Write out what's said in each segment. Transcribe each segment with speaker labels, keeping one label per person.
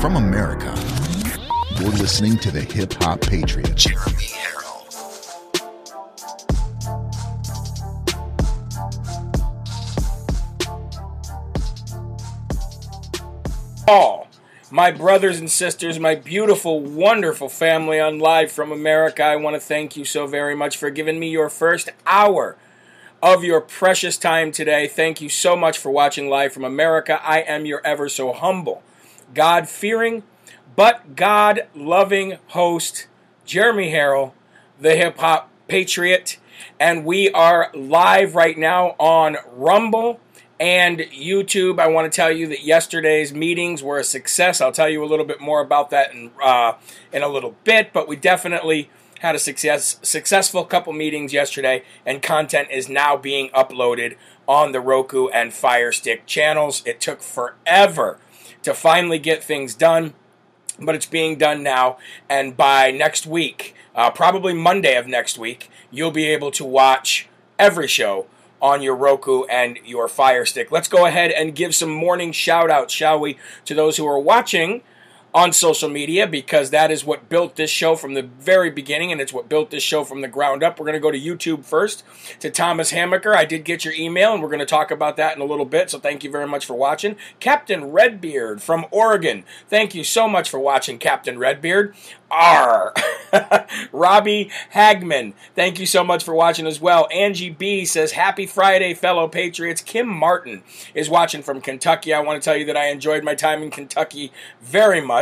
Speaker 1: from America. You're listening to the Hip Hop Patriot, Jeremy Herrell.
Speaker 2: all my brothers and sisters, my beautiful, wonderful family on Live from America. I want to thank you so very much for giving me your first hour of your precious time today. Thank you so much for watching Live from America. I am your ever so humble, God fearing, but God loving host, Jeremy Herrell, the hip hop patriot. And we are live right now on Rumble and YouTube. I want to tell you that yesterday's meetings were a success. I'll tell you a little bit more about that in, uh, in a little bit, but we definitely had a success, successful couple meetings yesterday, and content is now being uploaded on the Roku and Fire Stick channels. It took forever to finally get things done, but it's being done now, and by next week, uh, probably Monday of next week, you'll be able to watch every show on your Roku and your Fire Stick. Let's go ahead and give some morning shout outs, shall we, to those who are watching on social media because that is what built this show from the very beginning and it's what built this show from the ground up. We're going to go to YouTube first to Thomas Hammaker. I did get your email and we're going to talk about that in a little bit, so thank you very much for watching. Captain Redbeard from Oregon. Thank you so much for watching, Captain Redbeard. R. Robbie Hagman, thank you so much for watching as well. Angie B says, Happy Friday, fellow Patriots. Kim Martin is watching from Kentucky. I want to tell you that I enjoyed my time in Kentucky very much.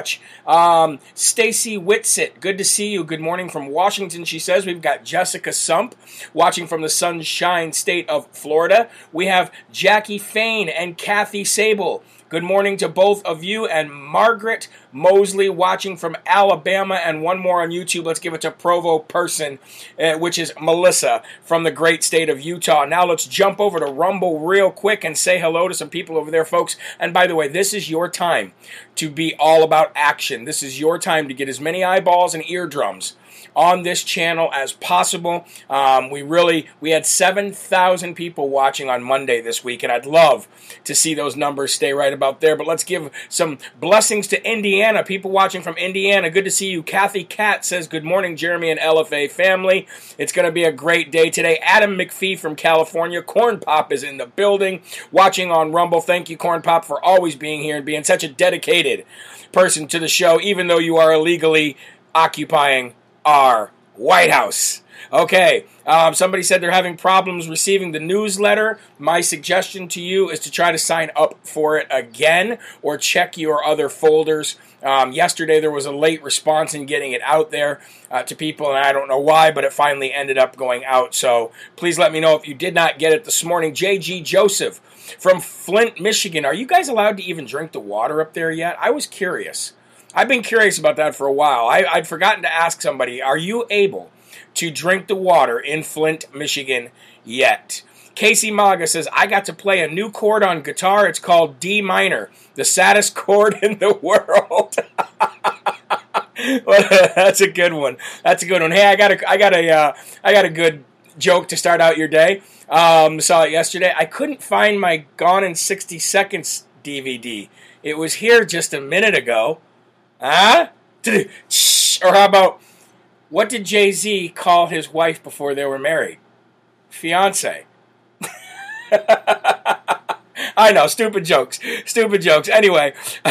Speaker 2: Um, Stacy Whitsitt, good to see you. Good morning from Washington, she says. We've got Jessica Sump watching from the Sunshine State of Florida. We have Jackie Fain and Kathy Sable. Good morning to both of you and Margaret Mosley watching from Alabama and one more on YouTube. Let's give it to Provo Person, uh, which is Melissa from the great state of Utah. Now let's jump over to Rumble real quick and say hello to some people over there, folks. And by the way, this is your time to be all about action. This is your time to get as many eyeballs and eardrums on this channel as possible. Um, we really we had seven thousand people watching on Monday this week, and I'd love to see those numbers stay right about there. But let's give some blessings to Indiana. People watching from Indiana, good to see you. Kathy Cat says good morning, Jeremy and LFA family. It's going to be a great day today. Adam McPhee from California, Corn Pop is in the building, watching on Rumble. Thank you, Corn Pop, for always being here and being such a dedicated person to the show, even though you are illegally occupying our White House. Okay, um, somebody said they're having problems receiving the newsletter. My suggestion to you is to try to sign up for it again or check your other folders. Um, yesterday there was a late response in getting it out there uh, to people, and I don't know why, but it finally ended up going out. So please let me know if you did not get it this morning. JG Joseph from Flint, Michigan. Are you guys allowed to even drink the water up there yet? I was curious. I've been curious about that for a while. I, would forgotten to ask somebody, are you able to drink the water in Flint, Michigan yet? Casey Maga says, I got to play a new chord on guitar. It's called D minor, the saddest chord in the world. that's a good one. That's a good one. Hey, I got a, I got a, uh, I got a good joke to start out your day. Um, saw it yesterday. I couldn't find my Gone in 60 Seconds DVD. It was here just a minute ago. Huh? Or how about what did Jay Z call his wife before they were married? Fiance. I know, stupid jokes. Stupid jokes. Anyway,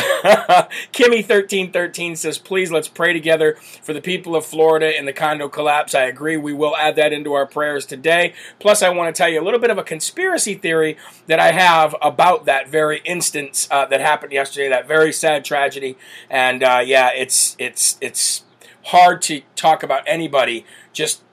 Speaker 2: Kimmy1313 says, please let's pray together for the people of Florida in the condo collapse. I agree. We will add that into our prayers today. Plus, I want to tell you a little bit of a conspiracy theory that I have about that very instance uh, that happened yesterday, that very sad tragedy. And uh, yeah, it's, it's, it's hard to talk about anybody just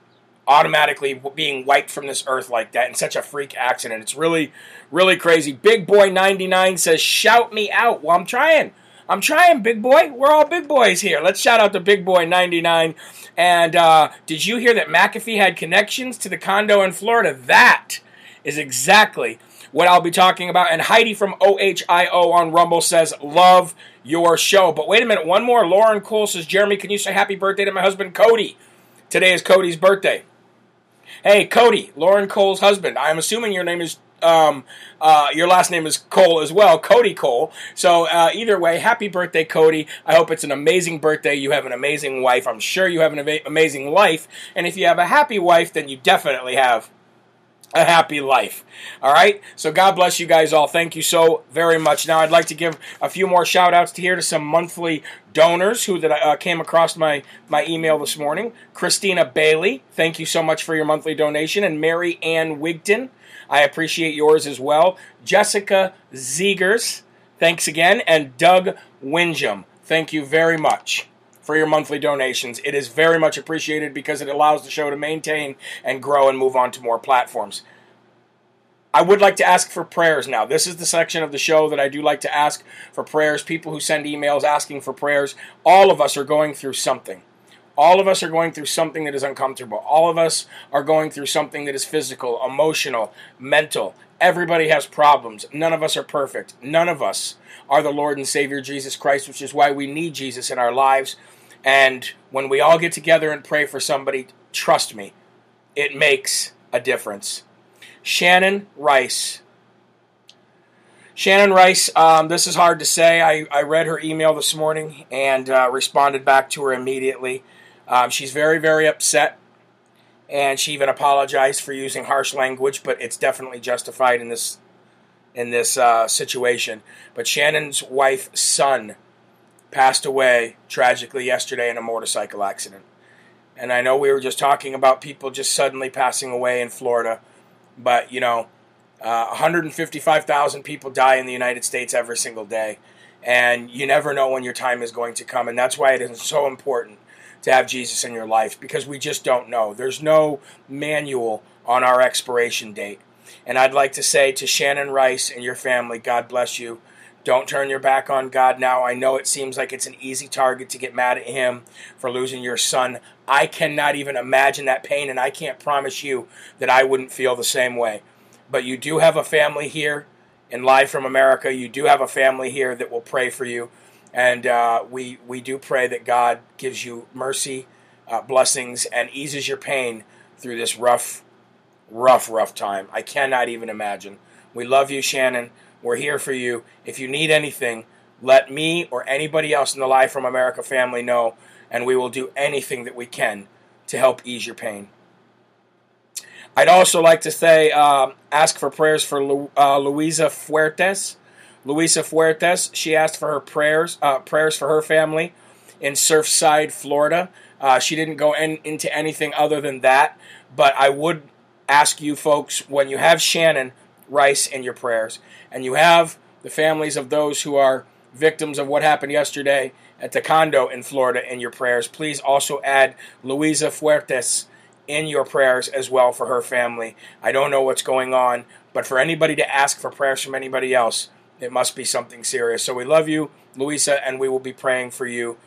Speaker 2: automatically being wiped from this earth like that in such a freak accident. It's really, really crazy. Big Boy 99 says, Shout me out. Well, I'm trying. I'm trying, Big Boy. We're all big boys here. Let's shout out to Big Boy 99. And uh, did you hear that McAfee had connections to the condo in Florida? That is exactly what I'll be talking about. And Heidi from OHIO on Rumble says, Love your show. But wait a minute, one more. Lauren Cole says, Jeremy, can you say happy birthday to my husband, Cody? Today is Cody's birthday. Hey, Cody, Lauren Cole's husband. I'm assuming your name is um, uh, your last name is Cole as well, Cody Cole. So uh, either way, happy birthday, Cody. I hope it's an amazing birthday. You have an amazing wife. I'm sure you have an ama- amazing life. And if you have a happy wife, then you definitely have a happy life. All right? So God bless you guys all. Thank you so very much. Now I'd like to give a few more shout outs to here to some monthly donors who that uh, came across my my email this morning. Christina Bailey, thank you so much for your monthly donation and Mary Ann Wigton, I appreciate yours as well. Jessica Ziegers, thanks again and Doug Winjam, thank you very much for your monthly donations. It is very much appreciated because it allows the show to maintain and grow and move on to more platforms. I would like to ask for prayers now. This is the section of the show that I do like to ask for prayers. People who send emails asking for prayers. All of us are going through something. All of us are going through something that is uncomfortable. All of us are going through something that is physical, emotional, mental. Everybody has problems. None of us are perfect. None of us are the Lord and Savior Jesus Christ, which is why we need Jesus in our lives. And when we all get together and pray for somebody, trust me, it makes a difference. Shannon Rice. Shannon Rice, um, this is hard to say. I, I read her email this morning and uh, responded back to her immediately. Um, she's very, very upset, and she even apologized for using harsh language, but it's definitely justified in this in this uh, situation. But Shannon's wife's son passed away tragically yesterday in a motorcycle accident. And I know we were just talking about people just suddenly passing away in Florida, but you know, uh, 155,000 people die in the United States every single day, and you never know when your time is going to come, and that's why it is so important to have Jesus in your life because we just don't know. There's no manual on our expiration date. And I'd like to say to Shannon Rice and your family, God bless you. Don't turn your back on God now. I know it seems like it's an easy target to get mad at Him for losing your son. I cannot even imagine that pain, and I can't promise you that I wouldn't feel the same way. But you do have a family here in Live from America. You do have a family here that will pray for you. And uh, we, we do pray that God gives you mercy, uh, blessings, and eases your pain through this rough, rough, rough time. I cannot even imagine. We love you, Shannon. We're here for you. If you need anything, let me or anybody else in the Live from America family know, and we will do anything that we can to help ease your pain. I'd also like to say, uh, ask for prayers for Lu- uh, Luisa Fuertes. Luisa Fuertes, she asked for her prayers, uh, prayers for her family in Surfside, Florida. Uh, she didn't go in, into anything other than that, but I would ask you folks when you have Shannon Rice in your prayers, and you have the families of those who are victims of what happened yesterday at the condo in Florida in your prayers, please also add Luisa Fuertes in your prayers as well for her family. I don't know what's going on, but for anybody to ask for prayers from anybody else, it must be something serious. So we love you, Louisa, and we will be praying for you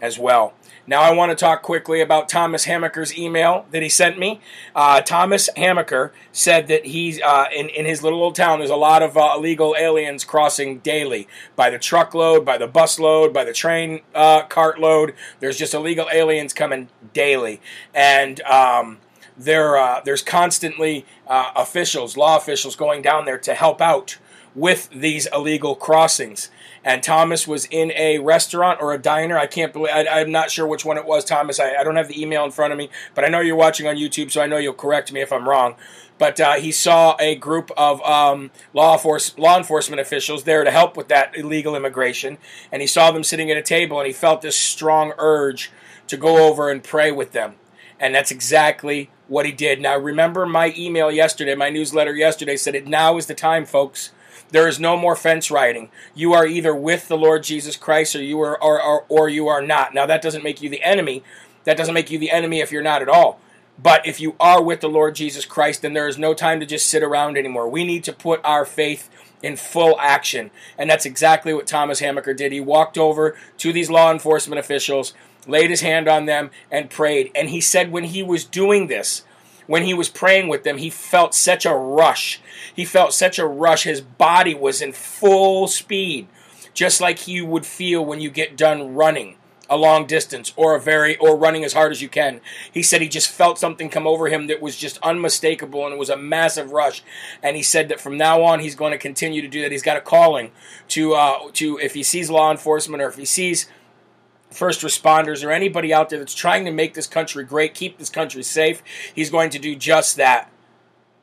Speaker 2: as well. Now, I want to talk quickly about Thomas Hamaker's email that he sent me. Uh, Thomas Hamaker said that he's uh, in, in his little old town, there's a lot of uh, illegal aliens crossing daily by the truckload, by the busload, by the train uh, cartload. There's just illegal aliens coming daily. And, um, there, uh, there's constantly uh, officials, law officials, going down there to help out with these illegal crossings and Thomas was in a restaurant or a diner. I can't believe I, am not sure which one it was, Thomas. I, I, don't have the email in front of me, but I know you're watching on YouTube, so I know you'll correct me if I'm wrong. But uh, he saw a group of um, law, force, law enforcement officials there to help with that illegal immigration, and he saw them sitting at a table, and he felt this strong urge to go over and pray with them. And that's exactly what he did. Now, remember my email yesterday, my newsletter yesterday said it now is the time, folks there is no more fence riding. You are either with the Lord Jesus Christ or you are or, or, or you are not. Now that doesn't make you the enemy. That doesn't make you the enemy if you're not at all. But if you are with the Lord Jesus Christ, then there is no time to just sit around anymore. We need to put our faith in full action. And that's exactly what Thomas Hammaker did. He walked over to these law enforcement officials, laid his hand on them, and prayed. And he said when he was doing this, when he was praying with them, he felt such a rush. He felt such a rush. His body was in full speed, just like you would feel when you get done running a long distance or a very or running as hard as you can. He said he just felt something come over him that was just unmistakable and it was a massive rush. And he said that from now on he's going to continue to do that. He's got a calling to uh, to if he sees law enforcement or if he sees first responders or anybody out there that's trying to make this country great, keep this country safe, he's going to do just that.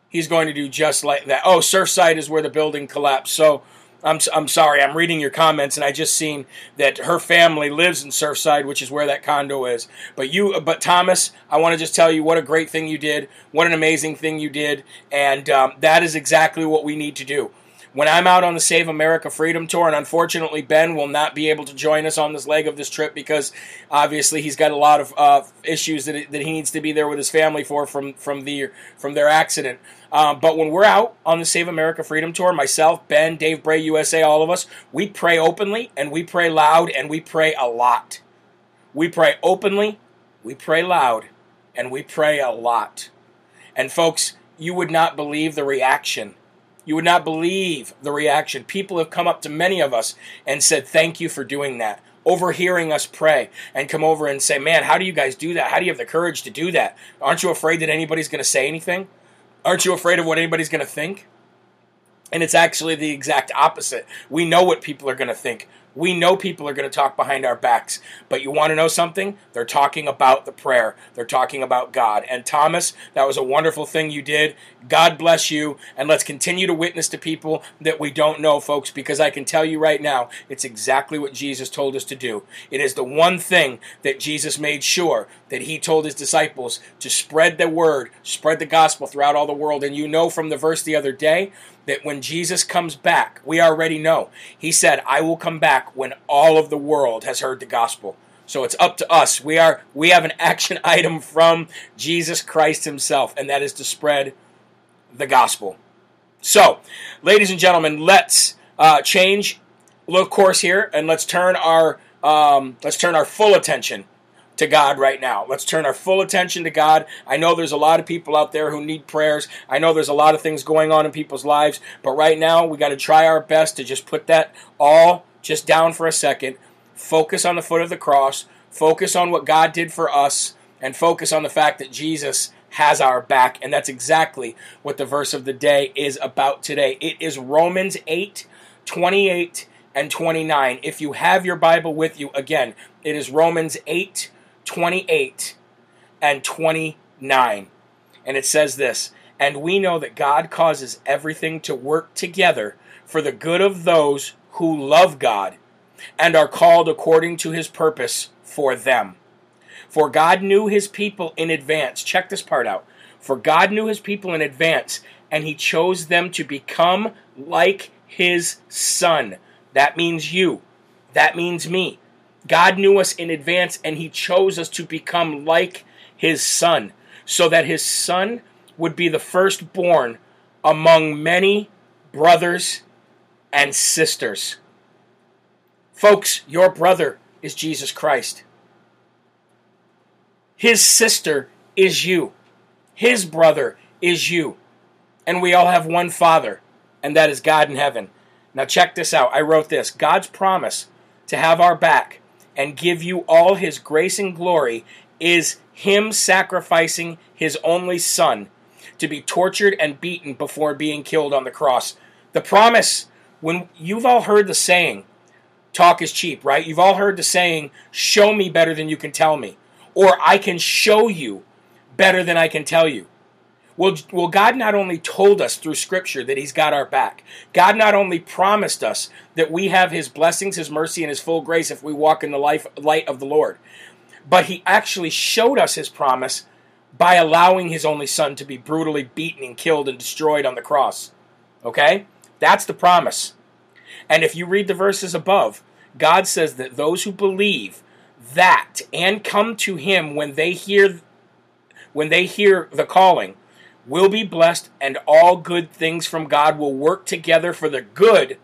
Speaker 2: He's going to do just like that. Oh, Surfside is where the building collapsed. So I'm, I'm sorry, I'm reading your comments, and I just seen that her family lives in Surfside, which is where that condo is. But you, but Thomas, I want to just tell you what a great thing you did, what an amazing thing you did, and um, that is exactly what we need to do. When I'm out on the Save America Freedom Tour, and unfortunately Ben will not be able to join us on this leg of this trip because obviously he's got a lot of uh, issues that, that he needs to be there with his family for from from the from their accident. Um, but when we're out on the Save America Freedom Tour, myself, Ben, Dave Bray, USA, all of us, we pray openly and we pray loud and we pray a lot. We pray openly, we pray loud, and we pray a lot. And folks, you would not believe the reaction. You would not believe the reaction. People have come up to many of us and said, Thank you for doing that overhearing us pray and come over and say, Man, how do you guys do that? How do you have the courage to do that? Aren't you afraid that anybody's going to say anything? Aren't you afraid of what anybody's going to think? And it's actually the exact opposite. We know what people are going to think. We know people are going to talk behind our backs, but you want to know something? They're talking about the prayer. They're talking about God. And Thomas, that was a wonderful thing you did. God bless you. And let's continue to witness to people that we don't know, folks, because I can tell you right now, it's exactly what Jesus told us to do. It is the one thing that Jesus made sure that he told his disciples to spread the word, spread the gospel throughout all the world. And you know from the verse the other day that when Jesus comes back, we already know. He said, I will come back when all of the world has heard the gospel. So it's up to us. We are we have an action item from Jesus Christ himself and that is to spread the gospel. So, ladies and gentlemen, let's uh, change look course here and let's turn our um, let's turn our full attention to God right now. Let's turn our full attention to God. I know there's a lot of people out there who need prayers. I know there's a lot of things going on in people's lives, but right now we got to try our best to just put that all just down for a second. Focus on the foot of the cross. Focus on what God did for us and focus on the fact that Jesus has our back. And that's exactly what the verse of the day is about today. It is Romans 8 28 and 29. If you have your Bible with you, again, it is Romans 8 28 and 29. And it says this And we know that God causes everything to work together for the good of those who love God and are called according to his purpose for them. For God knew his people in advance. Check this part out. For God knew his people in advance, and he chose them to become like his son. That means you. That means me. God knew us in advance and he chose us to become like his son so that his son would be the firstborn among many brothers and sisters. Folks, your brother is Jesus Christ. His sister is you. His brother is you. And we all have one Father, and that is God in heaven. Now, check this out. I wrote this God's promise to have our back and give you all his grace and glory is him sacrificing his only son to be tortured and beaten before being killed on the cross. The promise, when you've all heard the saying, talk is cheap, right? You've all heard the saying, show me better than you can tell me, or I can show you better than I can tell you. Well, well, God not only told us through Scripture that He's got our back, God not only promised us that we have His blessings, His mercy, and His full grace if we walk in the life, light of the Lord, but He actually showed us His promise by allowing His only Son to be brutally beaten and killed and destroyed on the cross. Okay? That's the promise. And if you read the verses above, God says that those who believe that and come to Him when they hear when they hear the calling will be blessed, and all good things from God will work together for the good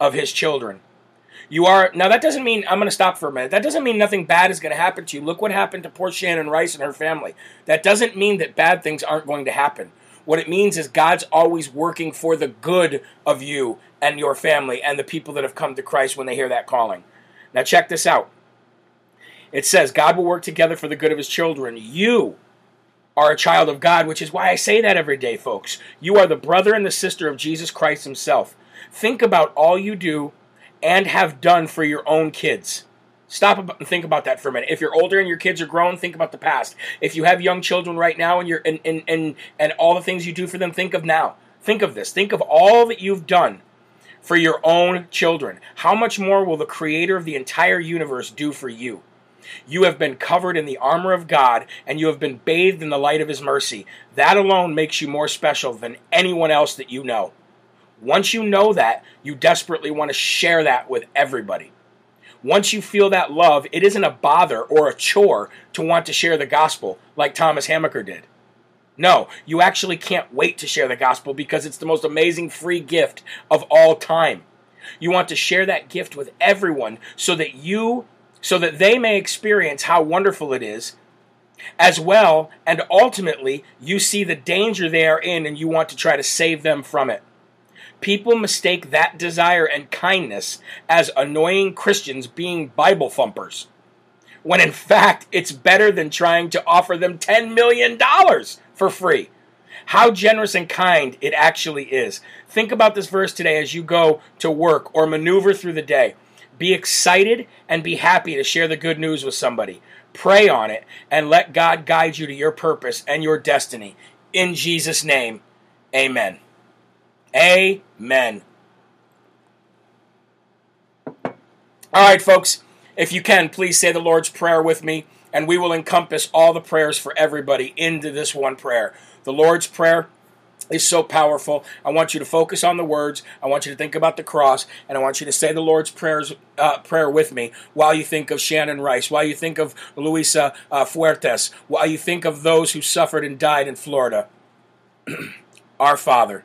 Speaker 2: of His children. You are now. That doesn't mean I'm going to stop for a minute. That doesn't mean nothing bad is going to happen to you. Look what happened to poor Shannon Rice and her family. That doesn't mean that bad things aren't going to happen. What it means is God's always working for the good of you and your family and the people that have come to Christ when they hear that calling. Now, check this out. It says, God will work together for the good of his children. You are a child of God, which is why I say that every day, folks. You are the brother and the sister of Jesus Christ himself. Think about all you do and have done for your own kids. Stop and think about that for a minute. If you're older and your kids are grown, think about the past. If you have young children right now and you're and, and, and, and all the things you do for them, think of now. Think of this. Think of all that you've done for your own children. How much more will the creator of the entire universe do for you? You have been covered in the armor of God and you have been bathed in the light of his mercy. That alone makes you more special than anyone else that you know. Once you know that, you desperately want to share that with everybody. Once you feel that love, it isn't a bother or a chore to want to share the gospel like Thomas Hamaker did. No, you actually can't wait to share the gospel because it's the most amazing free gift of all time. You want to share that gift with everyone so that you so that they may experience how wonderful it is as well and ultimately you see the danger they are in and you want to try to save them from it. People mistake that desire and kindness as annoying Christians being Bible thumpers, when in fact it's better than trying to offer them $10 million for free. How generous and kind it actually is. Think about this verse today as you go to work or maneuver through the day. Be excited and be happy to share the good news with somebody. Pray on it and let God guide you to your purpose and your destiny. In Jesus' name, amen. Amen. All right, folks, if you can, please say the Lord's Prayer with me, and we will encompass all the prayers for everybody into this one prayer. The Lord's Prayer is so powerful. I want you to focus on the words. I want you to think about the cross, and I want you to say the Lord's prayers uh, prayer with me while you think of Shannon Rice, while you think of Luisa uh, Fuertes, while you think of those who suffered and died in Florida. Our Father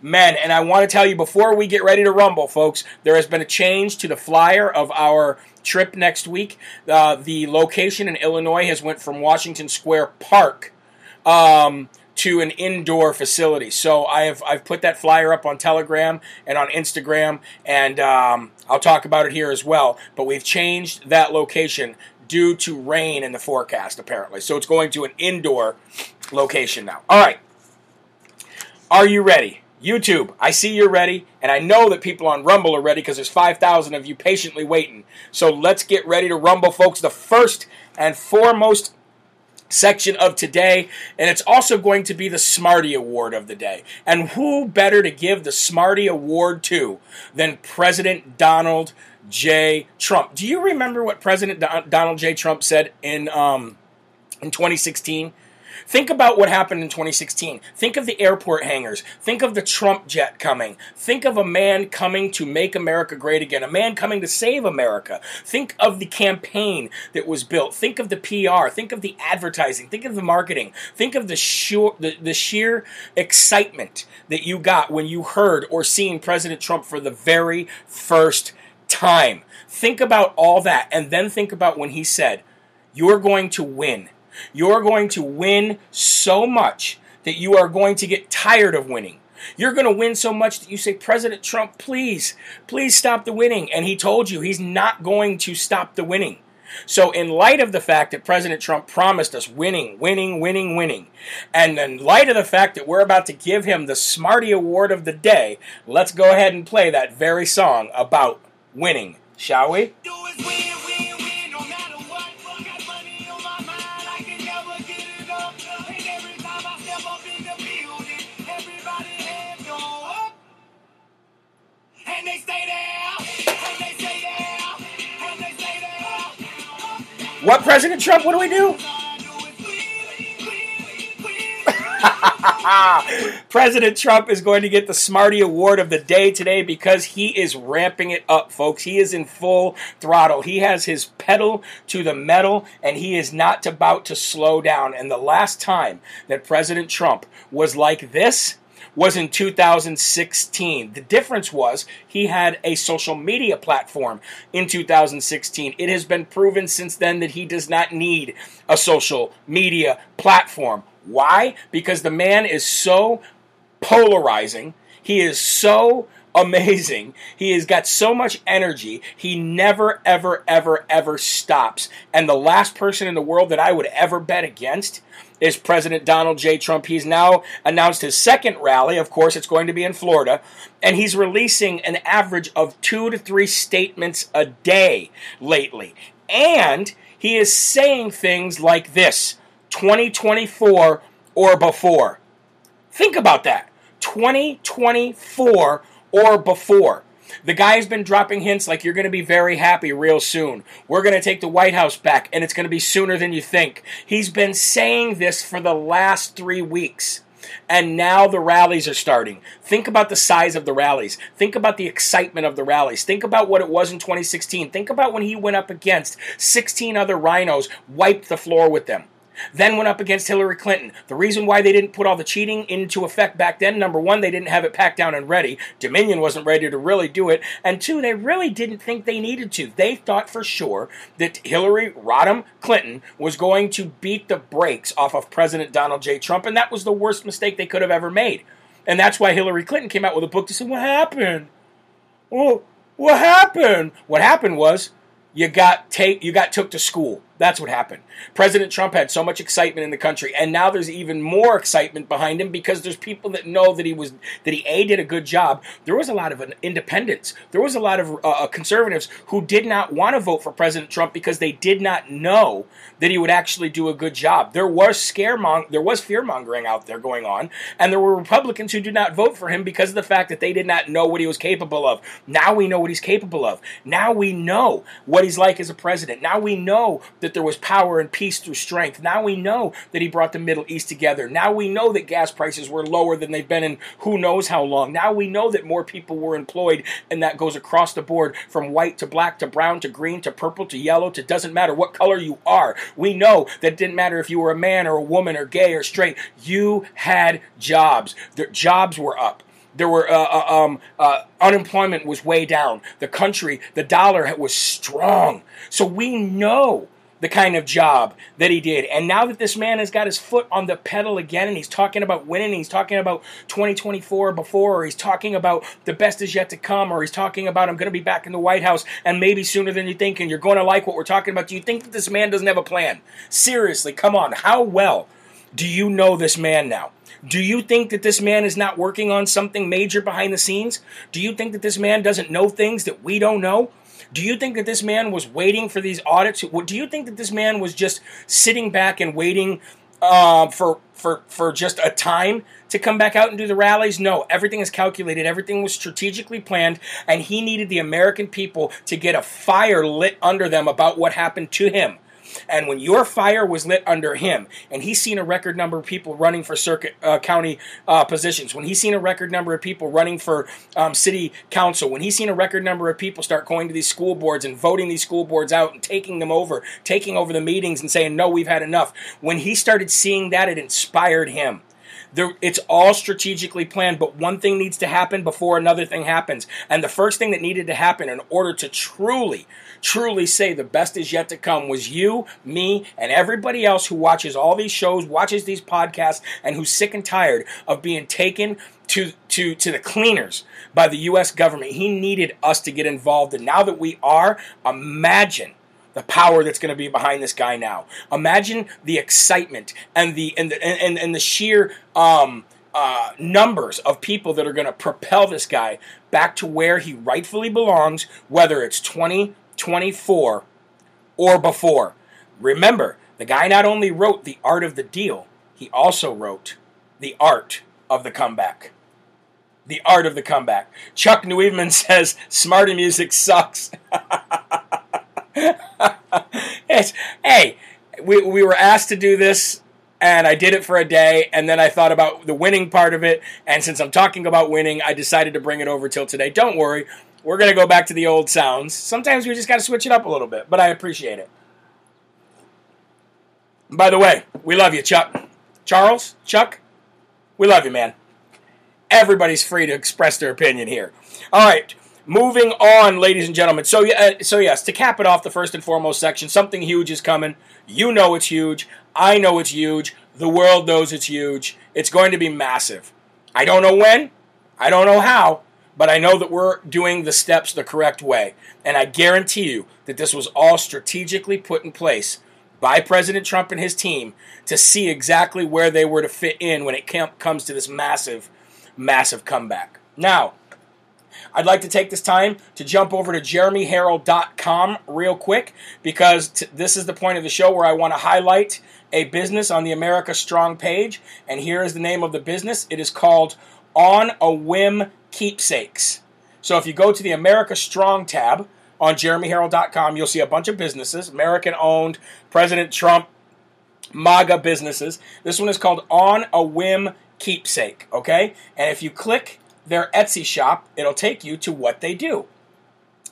Speaker 2: Men, and I want to tell you before we get ready to rumble, folks, there has been a change to the flyer of our trip next week. Uh, the location in Illinois has went from Washington Square Park um, to an indoor facility. So I have I've put that flyer up on Telegram and on Instagram, and um, I'll talk about it here as well. But we've changed that location due to rain in the forecast, apparently. So it's going to an indoor location now. All right. Are you ready? YouTube, I see you're ready, and I know that people on Rumble are ready because there's 5,000 of you patiently waiting. So let's get ready to Rumble, folks. The first and foremost section of today, and it's also going to be the Smarty Award of the day. And who better to give the Smarty Award to than President Donald J. Trump? Do you remember what President Donald J. Trump said in um, in 2016? Think about what happened in 2016. Think of the airport hangars. Think of the Trump jet coming. Think of a man coming to make America great again, a man coming to save America. Think of the campaign that was built. Think of the PR. Think of the advertising. Think of the marketing. Think of the sheer, the, the sheer excitement that you got when you heard or seen President Trump for the very first time. Think about all that and then think about when he said, You're going to win you're going to win so much that you are going to get tired of winning. You're going to win so much that you say, President Trump, please, please stop the winning. And he told you he's not going to stop the winning. So, in light of the fact that President Trump promised us winning, winning, winning, winning, and in light of the fact that we're about to give him the Smarty Award of the day, let's go ahead and play that very song about winning, shall we? What, President Trump? What do we do? President Trump is going to get the Smarty Award of the day today because he is ramping it up, folks. He is in full throttle. He has his pedal to the metal and he is not about to slow down. And the last time that President Trump was like this, was in 2016. The difference was he had a social media platform in 2016. It has been proven since then that he does not need a social media platform. Why? Because the man is so polarizing. He is so amazing. He has got so much energy. He never, ever, ever, ever stops. And the last person in the world that I would ever bet against is President Donald J. Trump. He's now announced his second rally. Of course, it's going to be in Florida. And he's releasing an average of two to three statements a day lately. And he is saying things like this 2024 or before. Think about that. 2024 or before. The guy's been dropping hints like you're going to be very happy real soon. We're going to take the White House back, and it's going to be sooner than you think. He's been saying this for the last three weeks. And now the rallies are starting. Think about the size of the rallies. Think about the excitement of the rallies. Think about what it was in 2016. Think about when he went up against 16 other rhinos, wiped the floor with them. Then went up against Hillary Clinton. The reason why they didn't put all the cheating into effect back then, number one, they didn't have it packed down and ready. Dominion wasn't ready to really do it. And two, they really didn't think they needed to. They thought for sure that Hillary Rodham Clinton was going to beat the brakes off of President Donald J. Trump, and that was the worst mistake they could have ever made. And that's why Hillary Clinton came out with a book to say, What happened? Well, what happened? What happened was you got take you got took to school. That's what happened. President Trump had so much excitement in the country, and now there's even more excitement behind him because there's people that know that he was that he a did a good job. There was a lot of independents. There was a lot of uh, uh, conservatives who did not want to vote for President Trump because they did not know that he would actually do a good job. There was scaremong there was fear mongering out there going on, and there were Republicans who did not vote for him because of the fact that they did not know what he was capable of. Now we know what he's capable of. Now we know what he's like as a president. Now we know that that there was power and peace through strength. Now we know that he brought the Middle East together. Now we know that gas prices were lower than they've been in who knows how long. Now we know that more people were employed, and that goes across the board from white to black to brown to green to purple to yellow to doesn't matter what color you are. We know that it didn't matter if you were a man or a woman or gay or straight. You had jobs. Their jobs were up. There were uh, uh, um, uh, unemployment was way down. The country, the dollar was strong. So we know the kind of job that he did. And now that this man has got his foot on the pedal again and he's talking about winning, he's talking about 2024 before, or he's talking about the best is yet to come, or he's talking about I'm going to be back in the White House and maybe sooner than you think, and you're going to like what we're talking about. Do you think that this man doesn't have a plan? Seriously, come on. How well do you know this man now? Do you think that this man is not working on something major behind the scenes? Do you think that this man doesn't know things that we don't know? Do you think that this man was waiting for these audits? Do you think that this man was just sitting back and waiting uh, for for for just a time to come back out and do the rallies? No, everything is calculated. Everything was strategically planned, and he needed the American people to get a fire lit under them about what happened to him. And when your fire was lit under him, and he's seen a record number of people running for circuit uh, county uh, positions, when he's seen a record number of people running for um, city council, when he's seen a record number of people start going to these school boards and voting these school boards out and taking them over, taking over the meetings and saying, no, we've had enough. When he started seeing that, it inspired him. There, it's all strategically planned, but one thing needs to happen before another thing happens. And the first thing that needed to happen in order to truly truly say the best is yet to come was you, me, and everybody else who watches all these shows, watches these podcasts, and who's sick and tired of being taken to, to, to the cleaners by the U.S. government. He needed us to get involved. And now that we are, imagine the power that's going to be behind this guy now. Imagine the excitement and the and the and, and the sheer um, uh, numbers of people that are going to propel this guy back to where he rightfully belongs, whether it's 20, 24 or before. Remember, the guy not only wrote The Art of the Deal, he also wrote The Art of the Comeback. The Art of the Comeback. Chuck Newman says Smarty Music sucks. hey, we, we were asked to do this and I did it for a day, and then I thought about the winning part of it. And since I'm talking about winning, I decided to bring it over till today. Don't worry, we're going to go back to the old sounds. Sometimes we just got to switch it up a little bit, but I appreciate it. By the way, we love you, Chuck. Charles, Chuck, we love you, man. Everybody's free to express their opinion here. All right, moving on, ladies and gentlemen. So, uh, so yes, to cap it off, the first and foremost section, something huge is coming. You know it's huge. I know it's huge. The world knows it's huge. It's going to be massive. I don't know when. I don't know how. But I know that we're doing the steps the correct way. And I guarantee you that this was all strategically put in place by President Trump and his team to see exactly where they were to fit in when it comes to this massive, massive comeback. Now, I'd like to take this time to jump over to jeremyherrell.com real quick because t- this is the point of the show where I want to highlight a business on the America Strong page. And here is the name of the business it is called On a Whim Keepsakes. So if you go to the America Strong tab on jeremyherrell.com, you'll see a bunch of businesses, American owned, President Trump, MAGA businesses. This one is called On a Whim Keepsake, okay? And if you click their Etsy shop, it'll take you to what they do.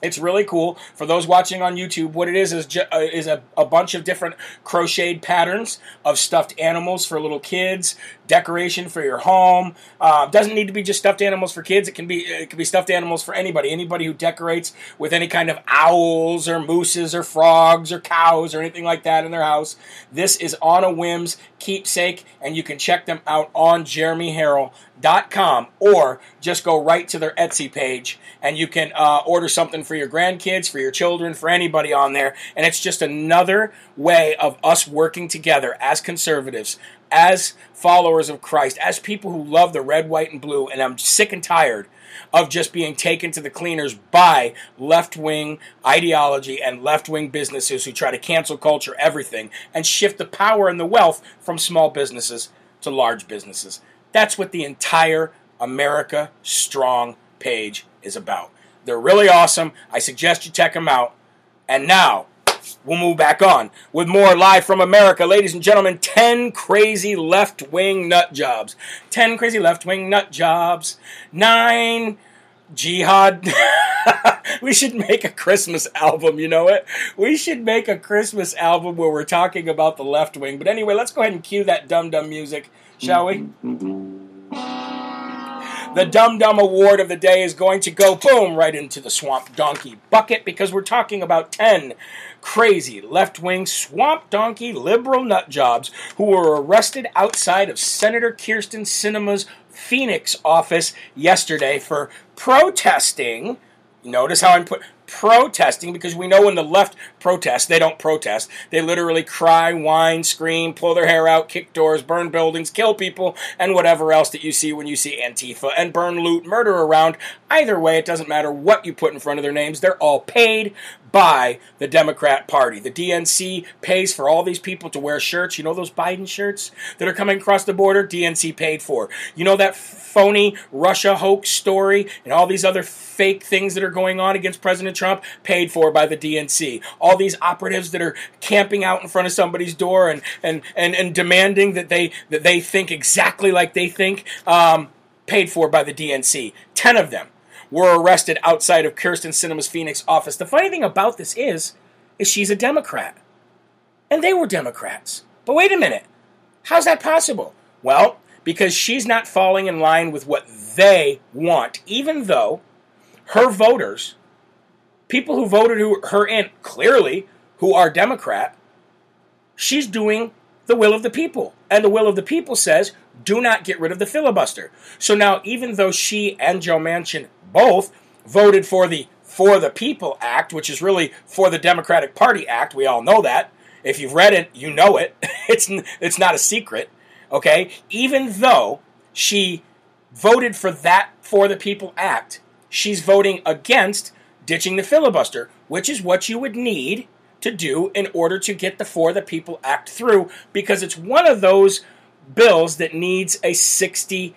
Speaker 2: It's really cool for those watching on YouTube. What it is is ju- uh, is a, a bunch of different crocheted patterns of stuffed animals for little kids, decoration for your home. Uh, doesn't need to be just stuffed animals for kids. It can be it can be stuffed animals for anybody. Anybody who decorates with any kind of owls or mooses or frogs or cows or anything like that in their house. This is on a whim's keepsake, and you can check them out on jeremyherrell.com or just go right to their Etsy page and you can uh, order something for your grandkids, for your children, for anybody on there. And it's just another way of us working together as conservatives, as followers of Christ, as people who love the red, white, and blue. And I'm sick and tired of just being taken to the cleaners by left wing ideology and left wing businesses who try to cancel culture, everything, and shift the power and the wealth from small businesses to large businesses. That's what the entire America Strong page is about. They're really awesome. I suggest you check them out. And now, we'll move back on with more live from America. Ladies and gentlemen, 10 crazy left wing nut jobs. 10 crazy left wing nut jobs. 9 jihad. we should make a Christmas album, you know it? We should make a Christmas album where we're talking about the left wing. But anyway, let's go ahead and cue that dumb dumb music, shall we? The Dum Dum Award of the day is going to go boom right into the Swamp Donkey bucket because we're talking about 10 crazy left wing swamp donkey liberal nut jobs who were arrested outside of Senator Kyrsten Sinema's Phoenix office yesterday for protesting. Notice how I'm put protesting because we know when the left protests, they don't protest. They literally cry, whine, scream, pull their hair out, kick doors, burn buildings, kill people, and whatever else that you see when you see Antifa and burn, loot, murder around. Either way, it doesn't matter what you put in front of their names. They're all paid by the Democrat Party. The DNC pays for all these people to wear shirts. You know those Biden shirts that are coming across the border? DNC paid for. You know that phony Russia hoax story and all these other fake things that are going on against President Trump? Paid for by the DNC. All these operatives that are camping out in front of somebody's door and, and, and, and demanding that they, that they think exactly like they think, um, paid for by the DNC. Ten of them were arrested outside of Kyrsten Sinema's Phoenix office. The funny thing about this is, is she's a Democrat. And they were Democrats. But wait a minute. How's that possible? Well, because she's not falling in line with what they want, even though her voters, people who voted her in clearly, who are Democrat, she's doing the will of the people. And the will of the people says, do not get rid of the filibuster. So now, even though she and Joe Manchin both voted for the For the People Act, which is really for the Democratic Party Act. We all know that. If you've read it, you know it. It's it's not a secret. Okay? Even though she voted for that For the People Act, she's voting against ditching the filibuster, which is what you would need to do in order to get the For the People Act through because it's one of those bills that needs a 60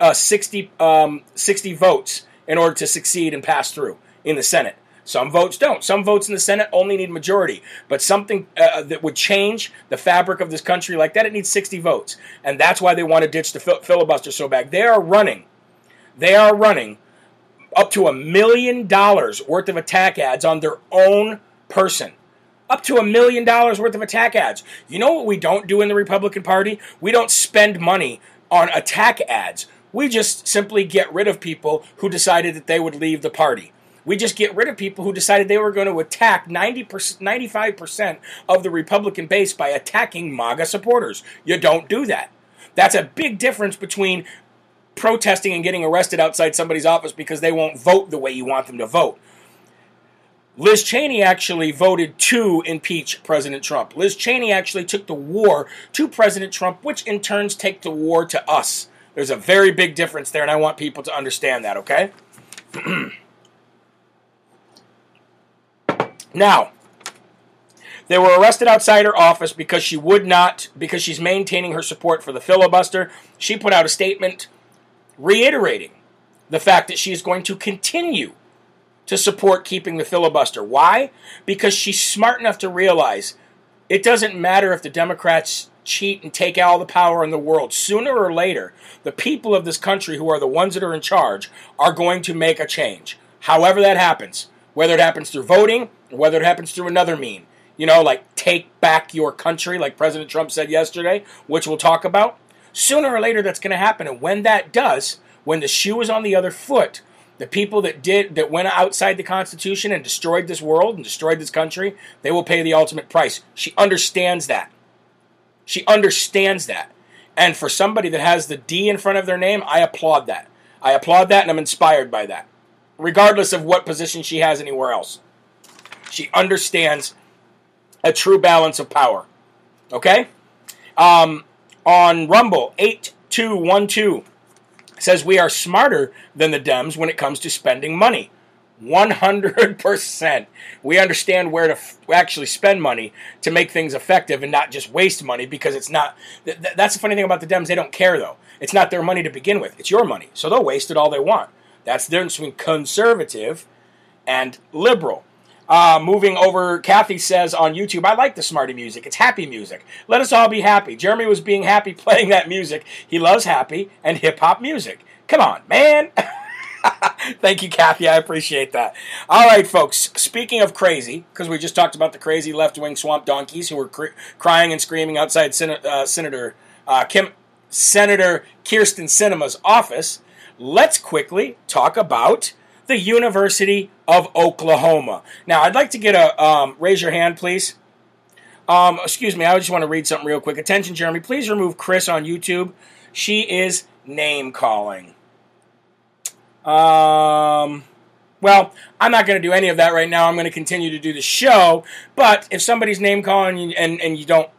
Speaker 2: uh, 60, um, 60 votes in order to succeed and pass through in the Senate. Some votes don't. Some votes in the Senate only need majority. But something uh, that would change the fabric of this country like that, it needs 60 votes. And that's why they want to ditch the filibuster so bad. They are running, they are running up to a million dollars worth of attack ads on their own person. Up to a million dollars worth of attack ads. You know what we don't do in the Republican Party? We don't spend money on attack ads. We just simply get rid of people who decided that they would leave the party. We just get rid of people who decided they were going to attack 90%, 95% of the Republican base by attacking MAGA supporters. You don't do that. That's a big difference between protesting and getting arrested outside somebody's office because they won't vote the way you want them to vote. Liz Cheney actually voted to impeach President Trump. Liz Cheney actually took the war to President Trump, which in turns take the war to us. There's a very big difference there, and I want people to understand that, okay? now, they were arrested outside her office because she would not, because she's maintaining her support for the filibuster. She put out a statement reiterating the fact that she is going to continue to support keeping the filibuster. Why? Because she's smart enough to realize it doesn't matter if the Democrats cheat and take all the power in the world. Sooner or later, the people of this country, who are the ones that are in charge, are going to make a change. However, that happens, whether it happens through voting, or whether it happens through another mean. You know, like take back your country, like President Trump said yesterday, which we'll talk about. Sooner or later, that's going to happen. And when that does, when the shoe is on the other foot, the people that did that went outside the Constitution and destroyed this world and destroyed this country, they will pay the ultimate price. She understands that. She understands that. And for somebody that has the D in front of their name, I applaud that. I applaud that and I'm inspired by that. Regardless of what position she has anywhere else. She understands a true balance of power. Okay? Um, on Rumble, 8212 says we are smarter than the Dems when it comes to spending money. 100%. We understand where to f- actually spend money to make things effective and not just waste money because it's not. Th- th- that's the funny thing about the Dems. They don't care, though. It's not their money to begin with, it's your money. So they'll waste it all they want. That's the difference between conservative and liberal. Uh, moving over, Kathy says on YouTube, I like the Smarty music. It's happy music. Let us all be happy. Jeremy was being happy playing that music. He loves happy and hip hop music. Come on, man. Thank you, Kathy. I appreciate that. All right, folks. Speaking of crazy, because we just talked about the crazy left wing swamp donkeys who were cr- crying and screaming outside Sen- uh, Senator uh, Kim, Senator Kyrsten Sinema's office, let's quickly talk about the University of Oklahoma. Now, I'd like to get a um, raise your hand, please. Um, excuse me, I just want to read something real quick. Attention, Jeremy. Please remove Chris on YouTube. She is name calling. Um, well, I'm not going to do any of that right now. I'm going to continue to do the show. But if somebody's name calling and, and you don't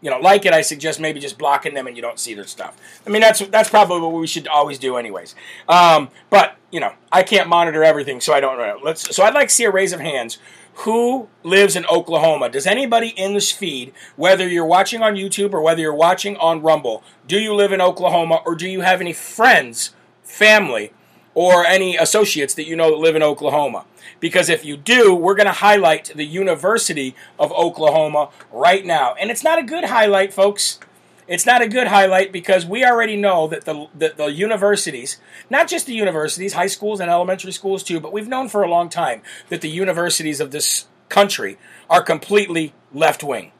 Speaker 2: you know like it, I suggest maybe just blocking them and you don't see their stuff. I mean that's that's probably what we should always do anyways. Um, but you know I can't monitor everything, so I don't know. Let's so I'd like to see a raise of hands. Who lives in Oklahoma? Does anybody in this feed, whether you're watching on YouTube or whether you're watching on Rumble, do you live in Oklahoma or do you have any friends, family, or any associates that you know that live in Oklahoma? Because if you do, we're going to highlight the University of Oklahoma right now. And it's not a good highlight, folks. It's not a good highlight because we already know that the, that the universities, not just the universities, high schools and elementary schools too, but we've known for a long time that the universities of this country are completely left wing.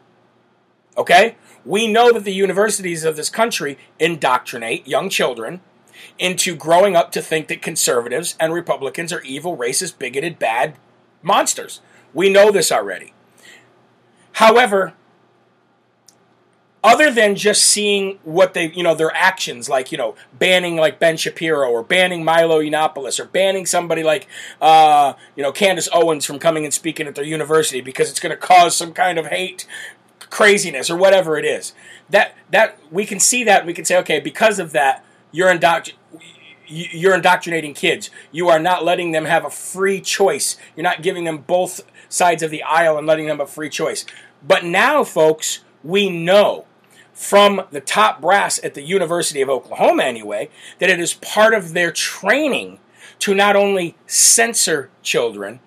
Speaker 2: Okay? We know that the universities of this country indoctrinate young children into growing up to think that conservatives and Republicans are evil, racist, bigoted, bad monsters. We know this already. However, other than just seeing what they, you know, their actions, like, you know, banning like Ben Shapiro or banning Milo Yiannopoulos or banning somebody like, uh, you know, Candace Owens from coming and speaking at their university because it's going to cause some kind of hate, craziness, or whatever it is. That, that, we can see that and we can say, okay, because of that, you're indoctr- you're indoctrinating kids. You are not letting them have a free choice. You're not giving them both sides of the aisle and letting them a free choice. But now, folks, we know from the top brass at the University of Oklahoma, anyway, that it is part of their training to not only censor children,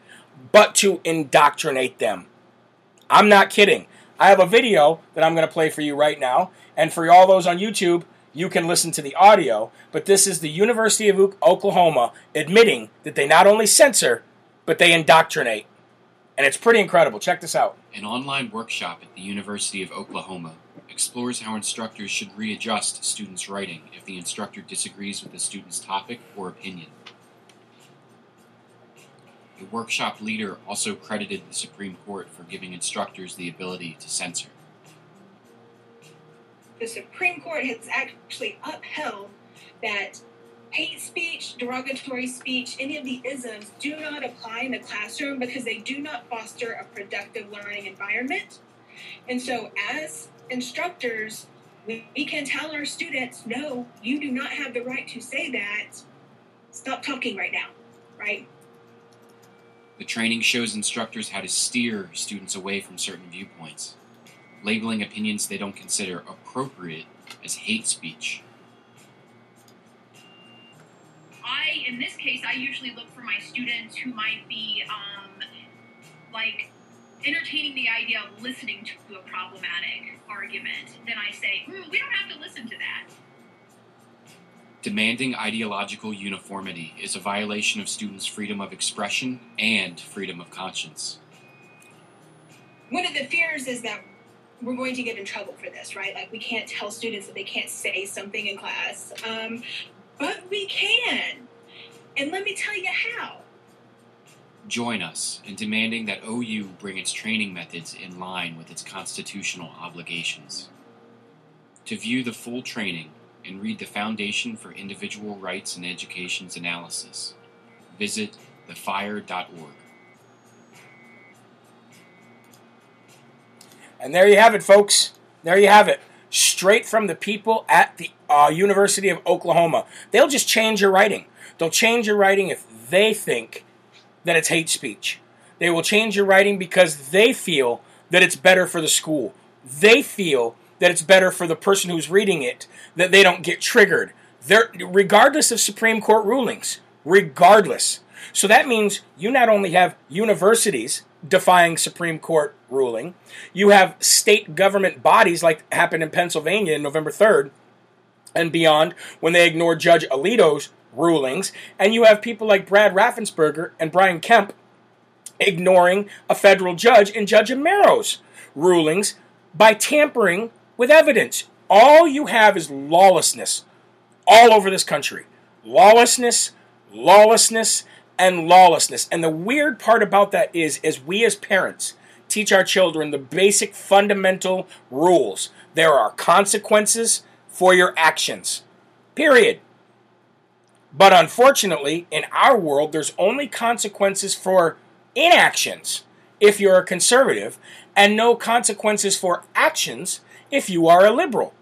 Speaker 2: but to indoctrinate them. I'm not kidding. I have a video that I'm going to play for you right now. And for all those on YouTube, you can listen to the audio. But this is the University of Oklahoma admitting that they not only censor, but they indoctrinate. And it's pretty incredible. Check this out.
Speaker 3: An online workshop at the University of Oklahoma explores how instructors should readjust students' writing if the instructor disagrees with the student's topic or opinion. The workshop leader also credited the Supreme Court for giving instructors the ability to censor.
Speaker 4: The Supreme Court has actually upheld that hate speech, derogatory speech, any of the isms do not apply in the classroom because they do not foster a productive learning environment. And so, as instructors, we, can tell our students, no, you do not have the right to say that. Stop talking right now, right?
Speaker 3: The training shows instructors how to steer students away from certain viewpoints, labeling opinions they don't consider appropriate as hate speech.
Speaker 5: I, in this case, I usually look for my students who might be um, like entertaining the idea of listening to a problematic argument. Then I say, mm, we don't have to listen to that.
Speaker 3: Demanding ideological uniformity is a violation of students' freedom of expression and freedom of conscience.
Speaker 4: One of the fears is that we're going to get in trouble for this, right? Like, we can't tell students that they can't say something in class. Um, but we can. And let me tell you how.
Speaker 3: Join us in demanding that OU bring its training methods in line with its constitutional obligations. To view the full training, and read the Foundation for Individual Rights and Education's analysis. Visit thefire.org.
Speaker 2: And there you have it, folks. There you have it. Straight from the people at the uh, University of Oklahoma. They'll just change your writing. They'll change your writing if they think that it's hate speech. They will change your writing because they feel that it's better for the school. They feel that it's better for the person who's reading it that they don't get triggered. They're, regardless of Supreme Court rulings, regardless. So that means you not only have universities defying Supreme Court ruling, you have state government bodies like happened in Pennsylvania in November 3rd and beyond when they ignored Judge Alito's rulings, and you have people like Brad Raffensperger and Brian Kemp ignoring a federal judge in Judge Amero's rulings by tampering with evidence. All you have is lawlessness all over this country. Lawlessness, lawlessness, and lawlessness. And the weird part about that is, is we as parents teach our children the basic fundamental rules. There are consequences for your actions. Period. But unfortunately, in our world, there's only consequences for inactions if you're a conservative, and no consequences for actions if you are a liberal.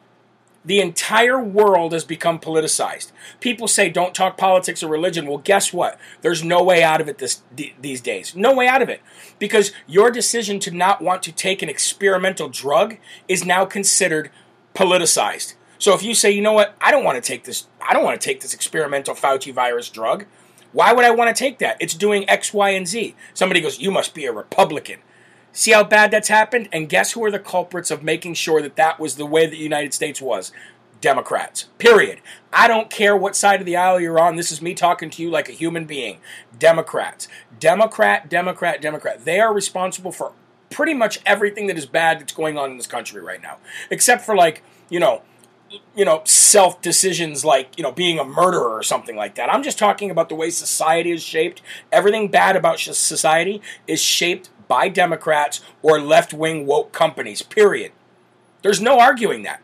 Speaker 2: The entire world has become politicized. People say don't talk politics or religion. Well, guess what? There's no way out of it this, these days. No way out of it. Because your decision to not want to take an experimental drug is now considered politicized. So if you say, you know what, I don't want to take this, I don't want to take this experimental Fauci virus drug. Why would I want to take that? It's doing X, Y, and Z. Somebody goes, you must be a Republican. See how bad that's happened? And guess who are the culprits of making sure that that was the way the United States was? Democrats. Period. I don't care what side of the aisle you're on. This is me talking to you like a human being. Democrats. Democrat, Democrat, Democrat. They are responsible for pretty much everything that is bad that's going on in this country right now. Except for like, you know, you know, self decisions like, you know, being a murderer or something like that. I'm just talking about the way society is shaped. Everything bad about society is shaped by Democrats or left wing woke companies, period. There's no arguing that.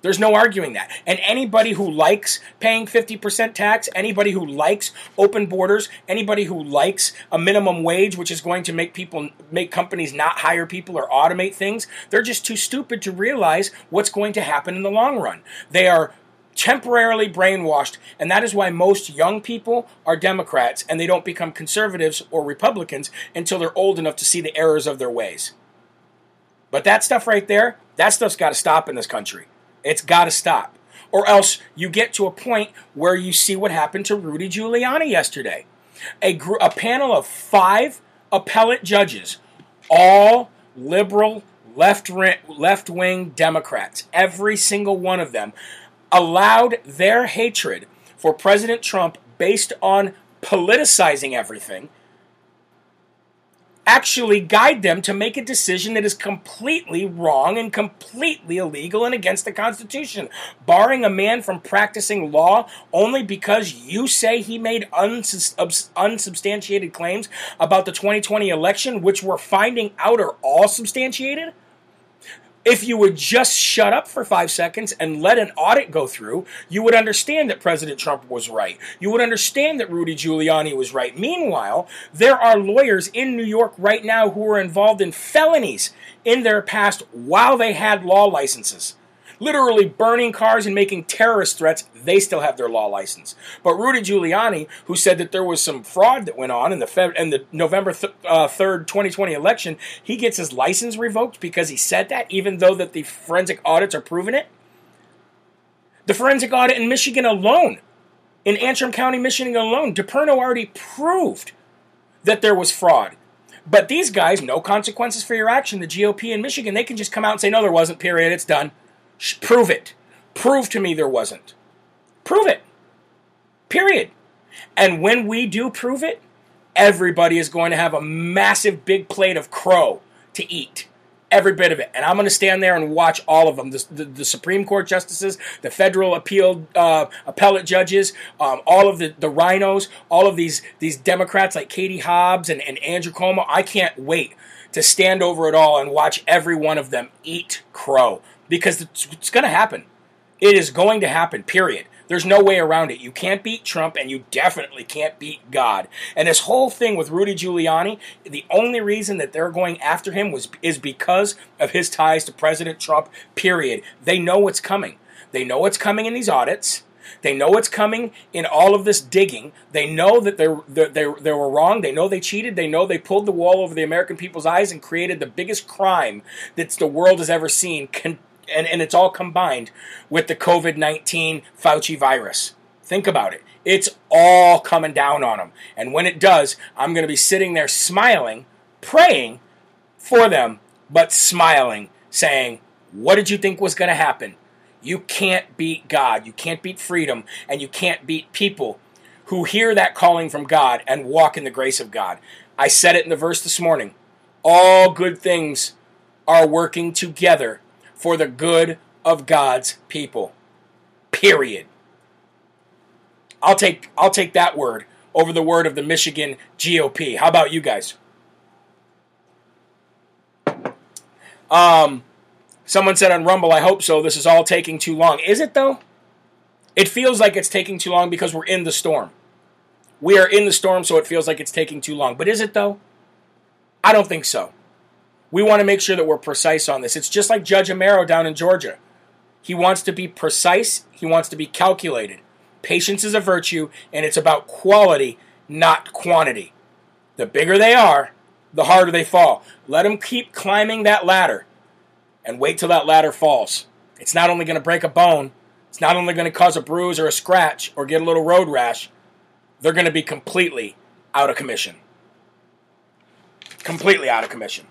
Speaker 2: There's no arguing that. And anybody who likes paying 50% tax, anybody who likes open borders, anybody who likes a minimum wage, which is going to make people, make companies not hire people or automate things, they're just too stupid to realize what's going to happen in the long run. They are temporarily brainwashed, and that is why most young people are Democrats and they don't become conservatives or Republicans until they're old enough to see the errors of their ways. But that stuff right there, that stuff's got to stop in this country. It's got to stop. Or else you get to a point where you see what happened to Rudy Giuliani yesterday. A, gr- a panel of five appellate judges, all liberal, left left wing Democrats, every single one of them, allowed their hatred for President Trump based on politicizing everything actually guide them to make a decision that is completely wrong and completely illegal and against the Constitution, barring a man from practicing law only because you say he made unsubstantiated claims about the 2020 election, which we're finding out are all substantiated? If you would just shut up for five seconds and let an audit go through, you would understand that President Trump was right. You would understand that Rudy Giuliani was right. Meanwhile, there are lawyers in New York right now who are involved in felonies in their past while they had law licenses literally burning cars and making terrorist threats, they still have their law license. But Rudy Giuliani, who said that there was some fraud that went on in the in the November th- uh, 3rd, 2020 election, he gets his license revoked because he said that, even though that the forensic audits are proving it. The forensic audit in Michigan alone, in Antrim County, Michigan alone, DePerno already proved that there was fraud. But these guys, no consequences for your action. The GOP in Michigan, they can just come out and say, no, there wasn't, period, it's done. Prove it. Prove to me there wasn't. Prove it. Period. And when we do prove it, everybody is going to have a massive big plate of crow to eat. Every bit of it. And I'm going to stand there and watch all of them the, the, the Supreme Court justices, the federal appeal uh, appellate judges, um, all of the, the RINOs, all of these, these Democrats like Katie Hobbs and, and Andrew Cuomo. I can't wait to stand over it all and watch every one of them eat crow because it's, it's going to happen. It is going to happen, period. There's no way around it. You can't beat Trump, and you definitely can't beat God. And this whole thing with Rudy Giuliani, the only reason that they're going after him was is because of his ties to President Trump. Period. They know what's coming. They know what's coming in these audits. They know what's coming in all of this digging. They know that they're, they they were wrong. They know they cheated. They know they pulled the wall over the American people's eyes and created the biggest crime that the world has ever seen. Con- and, and it's all combined with the COVID 19 Fauci virus. Think about it. It's all coming down on them. And when it does, I'm going to be sitting there smiling, praying for them, but smiling, saying, What did you think was going to happen? You can't beat God. You can't beat freedom. And you can't beat people who hear that calling from God and walk in the grace of God. I said it in the verse this morning. All good things are working together for the good of God's people. Period. I'll take I'll take that word over the word of the Michigan GOP. How about you guys? Um someone said on Rumble, I hope so. This is all taking too long. Is it though? It feels like it's taking too long because we're in the storm. We are in the storm, so it feels like it's taking too long. But is it though? I don't think so. We want to make sure that we're precise on this. It's just like Judge Amero down in Georgia. He wants to be precise, he wants to be calculated. Patience is a virtue, and it's about quality, not quantity. The bigger they are, the harder they fall. Let them keep climbing that ladder and wait till that ladder falls. It's not only going to break a bone, it's not only going to cause a bruise or a scratch or get a little road rash, they're going to be completely out of commission. Completely out of commission.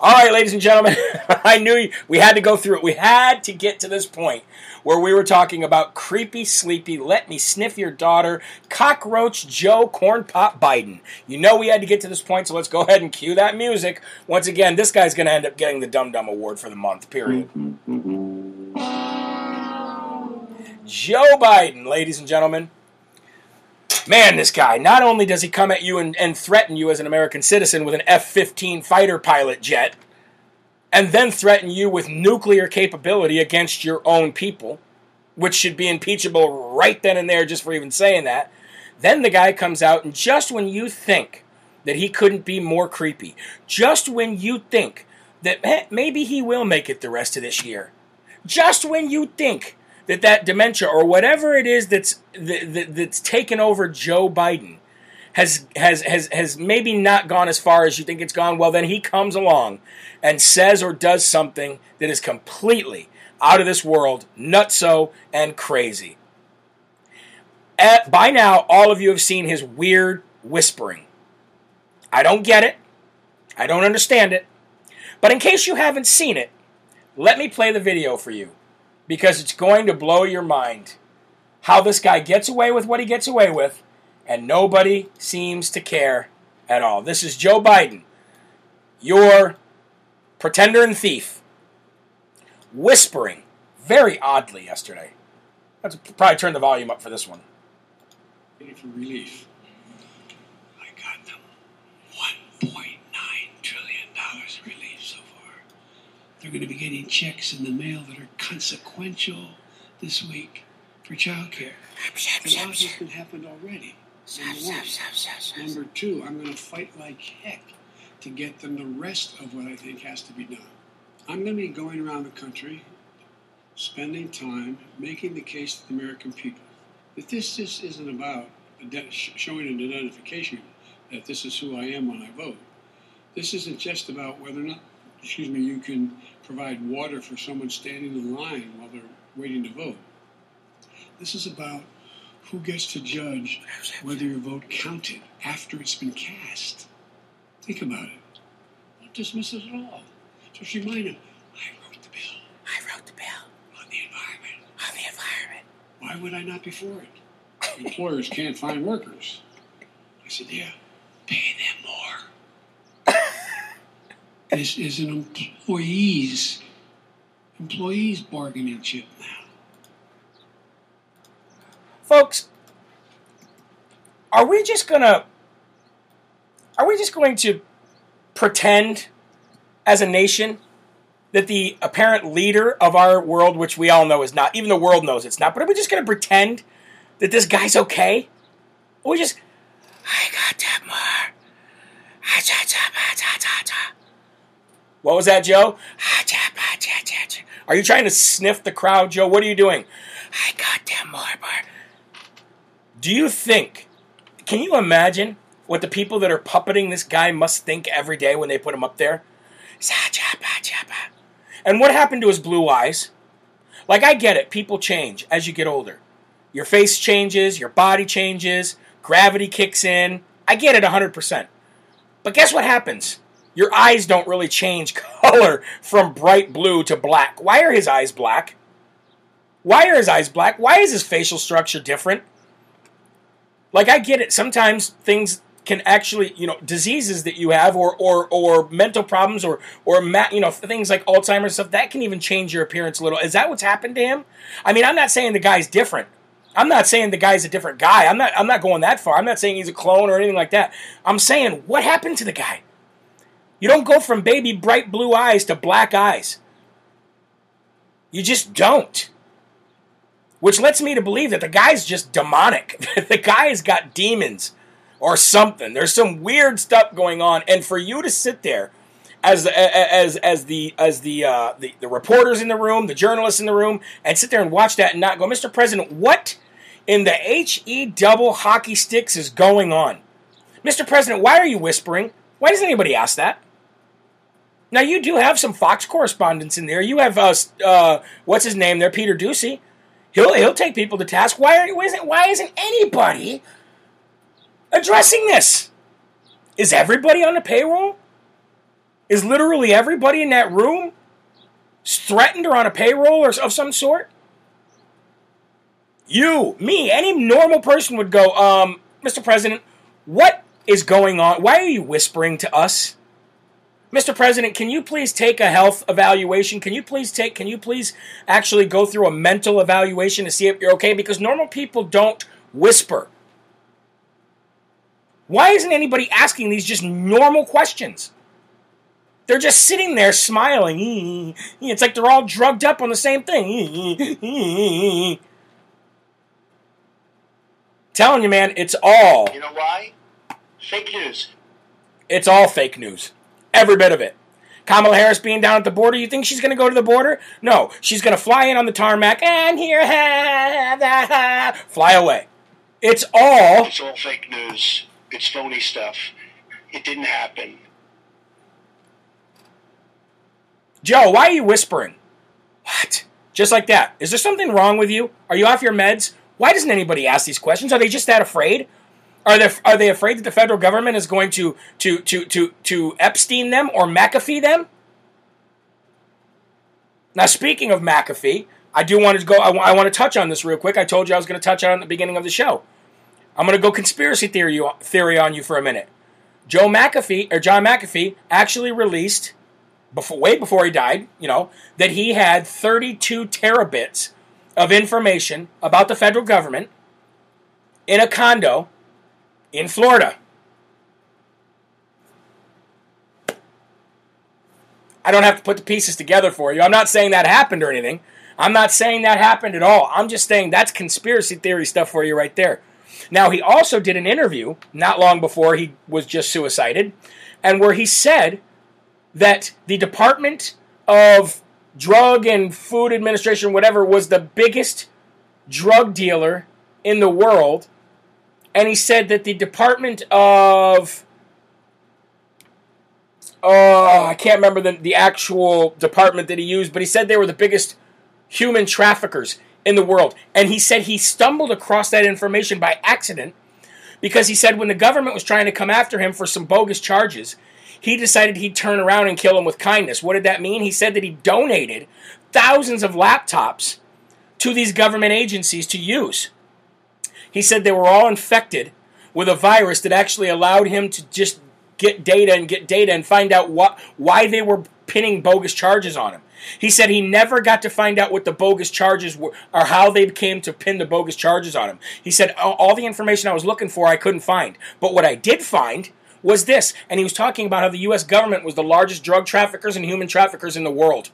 Speaker 2: All right, ladies and gentlemen, I knew we had to go through it. We had to get to this point where we were talking about creepy, sleepy, let me sniff your daughter, cockroach Joe Corn Pop Biden. You know we had to get to this point, so let's go ahead and cue that music. Once again, this guy's going to end up getting the Dum Dum Award for the month, period. Mm-hmm. Joe Biden, ladies and gentlemen. Man, this guy, not only does he come at you and, and threaten you as an American citizen with an F 15 fighter pilot jet, and then threaten you with nuclear capability against your own people, which should be impeachable right then and there just for even saying that, then the guy comes out, and just when you think that he couldn't be more creepy, just when you think that eh, maybe he will make it the rest of this year, just when you think that that dementia or whatever it is that's that, that's taken over Joe Biden has has has has maybe not gone as far as you think it's gone. Well, then he comes along and says or does something that is completely out of this world, nutso and crazy. At, by now, all of you have seen his weird whispering. I don't get it. I don't understand it. But in case you haven't seen it, let me play the video for you because it's going to blow your mind how this guy gets away with what he gets away with and nobody seems to care at all. This is Joe Biden, your pretender and thief, whispering very oddly yesterday. Let's probably turn the volume up for this one.
Speaker 6: relief. I got them $1.9 trillion in relief so far. They're going to be getting checks in the mail that are consequential this week for child care. A lot of this has happened already. Number one. Number two, I'm going to fight like heck to get them the rest of what I think has to be done. I'm going to be going around the country, spending time making the case to the American people that this just isn't about showing an identification that this is who I am when I vote. This isn't just about whether or not, excuse me, you can provide water for someone standing in line while they're waiting to vote. This is about who gets to judge whether your vote counted after it's been cast. Think about it. Don't dismiss it at all. Just remind them, I wrote the bill
Speaker 2: I wrote the bill
Speaker 6: on the environment.
Speaker 2: on the environment.
Speaker 6: Why would I not be for it? Employers can't find workers. I said, yeah, pay them more. This is an employees employees bargaining chip now.
Speaker 2: Folks, are we just gonna are we just going to pretend as a nation that the apparent leader of our world, which we all know is not, even the world knows it's not, but are we just gonna pretend that this guy's okay? Or we just I got that more. What was that, Joe? Ah, are you trying to sniff the crowd, Joe? What are you doing? I got them more, more. Do you think, can you imagine what the people that are puppeting this guy must think every day when they put him up there? And what happened to his blue eyes? Like, I get it, people change as you get older. Your face changes, your body changes, gravity kicks in. I get it 100%. But guess what happens? Your eyes don't really change color from bright blue to black. Why are his eyes black? Why are his eyes black? Why is his facial structure different? Like I get it. Sometimes things can actually, you know, diseases that you have, or or or mental problems, or or you know things like Alzheimer's stuff that can even change your appearance a little. Is that what's happened to him? I mean, I'm not saying the guy's different. I'm not saying the guy's a different guy. I'm not. I'm not going that far. I'm not saying he's a clone or anything like that. I'm saying what happened to the guy. You don't go from baby bright blue eyes to black eyes. You just don't. Which lets me to believe that the guy's just demonic. the guy's got demons or something. There's some weird stuff going on, and for you to sit there as as as the as the uh, the, the reporters in the room, the journalists in the room, and sit there and watch that and not go, Mr. President, what in the H E double hockey sticks is going on? Mr. President, why are you whispering? Why doesn't anybody ask that? Now you do have some Fox correspondents in there. You have uh, uh what's his name there, Peter Doocy. He'll he'll take people to task. Why are, isn't why isn't anybody addressing this? Is everybody on the payroll? Is literally everybody in that room threatened or on a payroll or of some sort? You, me, any normal person would go, um, Mr. President, what is going on? Why are you whispering to us? Mr. President, can you please take a health evaluation? Can you please take, can you please actually go through a mental evaluation to see if you're okay? Because normal people don't whisper. Why isn't anybody asking these just normal questions? They're just sitting there smiling. It's like they're all drugged up on the same thing. Telling you, man, it's all.
Speaker 7: You know why? Fake news.
Speaker 2: It's all fake news. Every bit of it. Kamala Harris being down at the border, you think she's going to go to the border? No, she's going to fly in on the tarmac and here, ha, ha, ha, fly away. It's all.
Speaker 7: It's all fake news. It's phony stuff. It didn't happen.
Speaker 2: Joe, why are you whispering? What? Just like that. Is there something wrong with you? Are you off your meds? Why doesn't anybody ask these questions? Are they just that afraid? Are they are they afraid that the federal government is going to to to to to Epstein them or McAfee them? Now, speaking of McAfee, I do want to go. I, I want to touch on this real quick. I told you I was going to touch on it at the beginning of the show. I'm going to go conspiracy theory theory on you for a minute. Joe McAfee or John McAfee actually released before way before he died, you know, that he had 32 terabits of information about the federal government in a condo in Florida. I don't have to put the pieces together for you. I'm not saying that happened or anything. I'm not saying that happened at all. I'm just saying that's conspiracy theory stuff for you right there. Now, he also did an interview not long before he was just suicided, and where he said that the Department of Drug and Food Administration, whatever, was the biggest drug dealer in the world. And he said that the Department of oh, I can't remember the, the actual department that he used, but he said they were the biggest human traffickers in the world. And he said he stumbled across that information by accident because he said when the government was trying to come after him for some bogus charges, he decided he'd turn around and kill him with kindness. What did that mean? He said that he donated thousands of laptops to these government agencies to use. He said they were all infected with a virus that actually allowed him to just get data and get data and find out what why they were pinning bogus charges on him. He said he never got to find out what the bogus charges were or how they came to pin the bogus charges on him. He said all the information I was looking for I couldn't find. But what I did find was this, and he was talking about how the U.S. government was the largest drug traffickers and human traffickers in the world.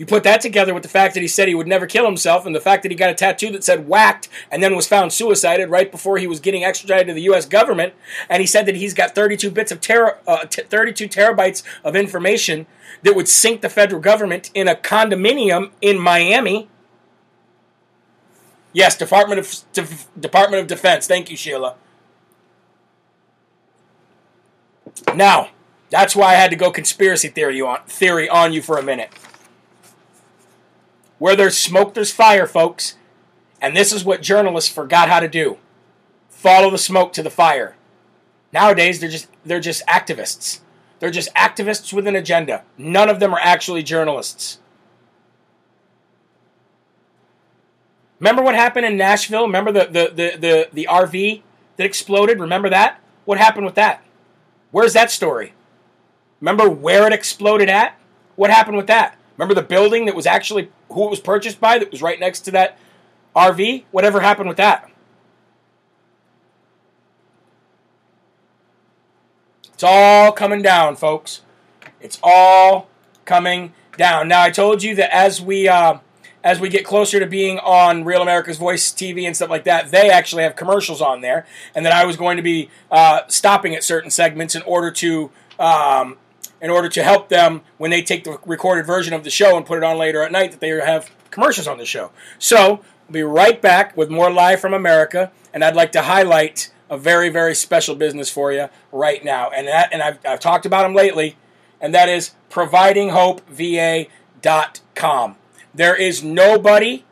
Speaker 2: You put that together with the fact that he said he would never kill himself and the fact that he got a tattoo that said whacked and then was found suicided right before he was getting extradited to the U.S. government. And he said that he's got 32 bits of ter- uh, t- 32 terabytes of information that would sink the federal government in a condominium in Miami. Yes, Department of De- Department of Defense. Thank you, Sheila. Now, that's why I had to go conspiracy theory on theory on you for a minute. Where there's smoke, there's fire, folks. And this is what journalists forgot how to do. Follow the smoke to the fire. Nowadays they're just they're just activists. They're just activists with an agenda. None of them are actually journalists. Remember what happened in Nashville? Remember the, the, the, the, the RV that exploded? Remember that? What happened with that? Where's that story? Remember where it exploded at? What happened with that? Remember the building that was actually who it was purchased by that was right next to that RV? Whatever happened with that? It's all coming down, folks. It's all coming down. Now I told you that as we uh, as we get closer to being on Real America's Voice TV and stuff like that, they actually have commercials on there, and that I was going to be uh, stopping at certain segments in order to um, in order to help them when they take the recorded version of the show and put it on later at night that they have commercials on the show. So we'll be right back with more live from America, and I'd like to highlight a very very special business for you right now, and that and I've, I've talked about them lately, and that is providinghopeva.com. There is nobody,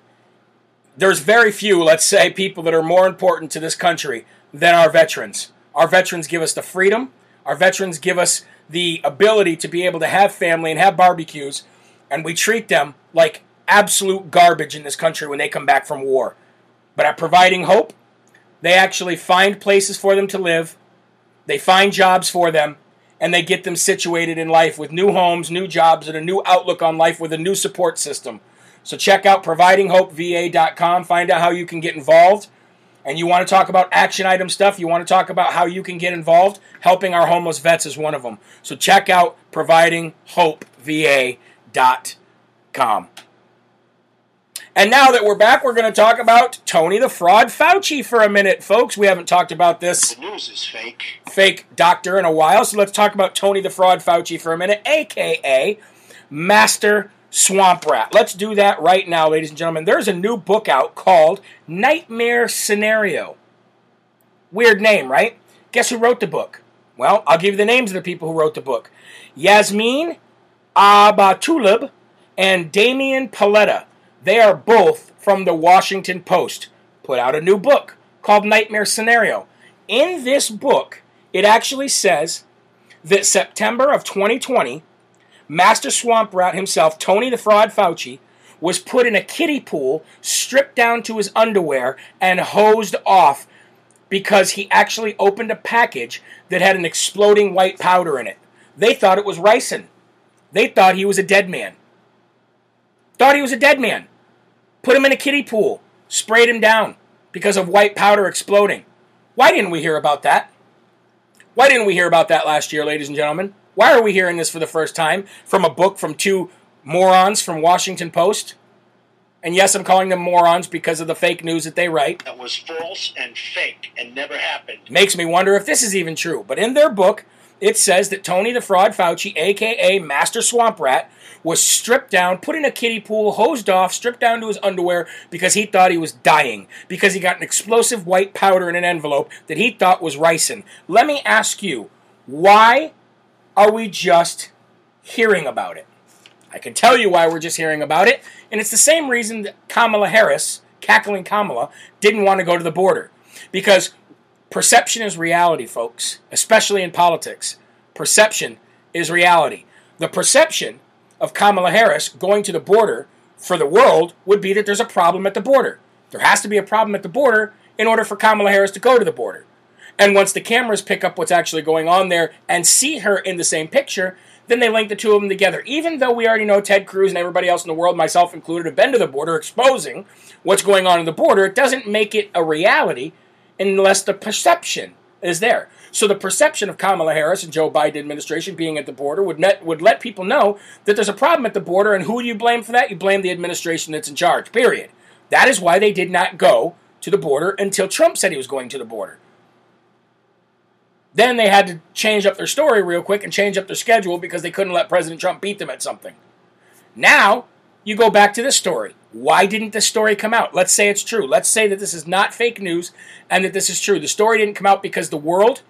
Speaker 2: there's very few, let's say, people that are more important to this country than our veterans. Our veterans give us the freedom, our veterans give us the ability to be able to have family and have barbecues, and we treat them like absolute garbage in this country when they come back from war. But at Providing Hope, they actually find places for them to live, they find jobs for them, and they get them situated in life with new homes, new jobs, and a new outlook on life with a new support system. So check out providinghopeva.com, find out how you can get involved. And you want to talk about action item stuff, you want to talk about how you can get involved, helping our homeless vets is one of them. So check out providinghopeva.com. And now that we're back, we're going to talk about Tony the Fraud Fauci for a minute, folks. We haven't talked about this
Speaker 7: The news is fake.
Speaker 2: fake doctor in a while, so let's talk about Tony the Fraud Fauci for a minute, aka Master Swamp Rat. Let's do that right now, ladies and gentlemen. There's a new book out called Nightmare Scenario. Weird name, right? Guess who wrote the book? Well, I'll give you the names of the people who wrote the book Yasmeen Abutaleb and Damian Paletta. They are both from the Washington Post. put out a new book called Nightmare Scenario. In this book, it actually says that September of 2020, Master Swamp Rat himself, Tony the Fraud Fauci, was put in a kiddie pool, stripped down to his underwear, and hosed off because he actually opened a package that had an exploding white powder in it. They thought it was ricin. They thought he was a dead man. Thought he was a dead man. Put him in a kiddie pool, sprayed him down because of white powder exploding. Why didn't we hear about that? Why didn't we hear about that last year, ladies and gentlemen? Why are we hearing this for the first time from a book from two morons from Washington Post? And yes, I'm calling them morons because of the fake news that they write.
Speaker 7: That was false and fake and never happened.
Speaker 2: Makes me wonder if this is even true. But in their book, it says that Tony the Fraud Fauci, aka Master Swamp Rat, was stripped down, put in a kiddie pool, hosed off, stripped down to his underwear because he thought he was dying, because he got an explosive white powder in an envelope that he thought was ricin. Let me ask you, why are we just hearing about it? I can tell you why we're just hearing about it, and it's the same reason that Kamala Harris, cackling Kamala, didn't want to go to the border. Because perception is reality, folks, especially in politics. Perception is reality. The perception of Kamala Harris going to the border for the world would be that there's a problem at the border. There has to be a problem at the border in order for Kamala Harris to go to the border. And once the cameras pick up what's actually going on there and see her in the same picture, then they link the two of them together. Even though we already know Ted Cruz and everybody else in the world, myself included, have been to the border exposing what's going on in the border, it doesn't make it a reality unless the perception is there. So the perception of Kamala Harris and Joe Biden administration being at the border would net, would let people know that there's a problem at the border, and who do you blame for that? You blame the administration that's in charge. Period. That is why they did not go to the border until Trump said he was going to the border. Then they had to change up their story real quick and change up their schedule because they couldn't let President Trump beat them at something. Now, you go back to this story. Why didn't this story come out? Let's say it's true. Let's say that this is not fake news and that this is true. The story didn't come out because the world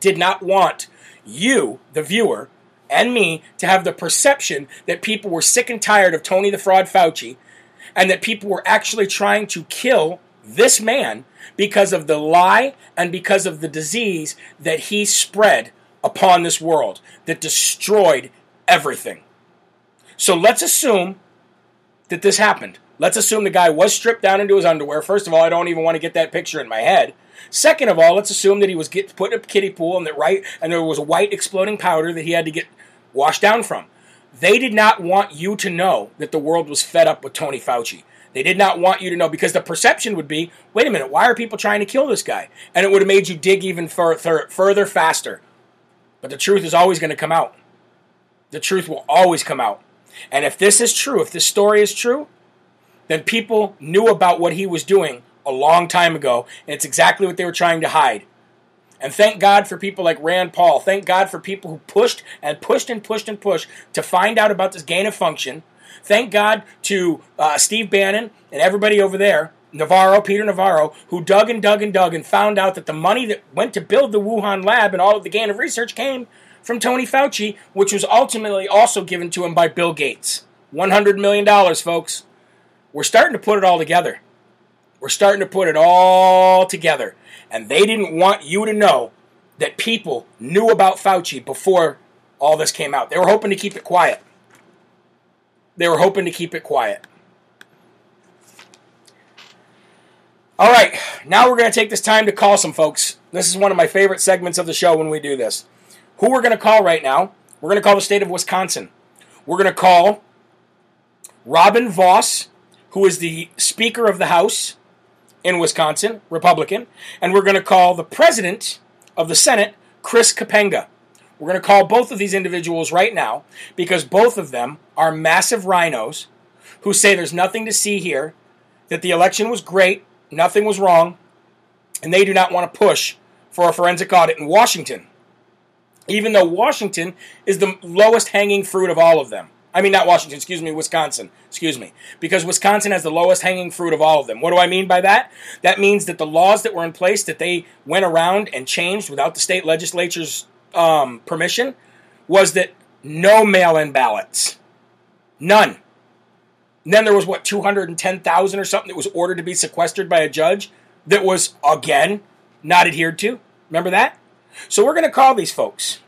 Speaker 2: did not want you, the viewer, and me to have the perception that people were sick and tired of Tony the Fraud Fauci and that people were actually trying to kill this man because of the lie and because of the disease that he spread upon this world that destroyed everything. So let's assume that this happened. Let's assume the guy was stripped down into his underwear. First of all, I don't even want to get that picture in my head. Second of all, let's assume that he was get, put in a kiddie pool and that right and there was white exploding powder that he had to get washed down from. They did not want you to know that the world was fed up with Tony Fauci. They did not want you to know because the perception would be, wait a minute, why are people trying to kill this guy? And it would have made you dig even further, further faster. But the truth is always going to come out. The truth will always come out. And if this is true, if this story is true, then people knew about what he was doing a long time ago, and it's exactly what they were trying to hide. And thank God for people like Rand Paul. Thank God for people who pushed and pushed and pushed and pushed to find out about this gain of function Thank God to uh, Steve Bannon and everybody over there, Navarro, Peter Navarro, who dug and dug and dug and found out that the money that went to build the Wuhan lab and all of the gain of research came from Tony Fauci, which was ultimately also given to him by Bill Gates. $100 million, folks. We're starting to put it all together. We're starting to put it all together. And they didn't want you to know that people knew about Fauci before all this came out. They were hoping to keep it quiet. They were hoping to keep it quiet. All right, now we're going to take this time to call some folks. This is one of my favorite segments of the show when we do this. Who we're going to call right now, we're going to call the state of Wisconsin. We're going to call Robin Vos, who is the Speaker of the House in Wisconsin, Republican, and we're going to call the President of the Senate, Chris Kapenga. We're going to call both of these individuals right now because both of them are massive RINOs who say there's nothing to see here, that the election was great, nothing was wrong, and they do not want to push for a forensic audit in Washington. Even though Washington is the lowest hanging fruit of all of them. I mean, not Washington, excuse me, Wisconsin, excuse me. Because Wisconsin has the lowest hanging fruit of all of them. What do I mean by that? That means that the laws that were in place that they went around and changed without the state legislature's um, permission was that no mail in ballots. None. And then there was what 210,000 or something that was ordered to be sequestered by a judge that was again not adhered to. Remember that? So we're going to call these folks.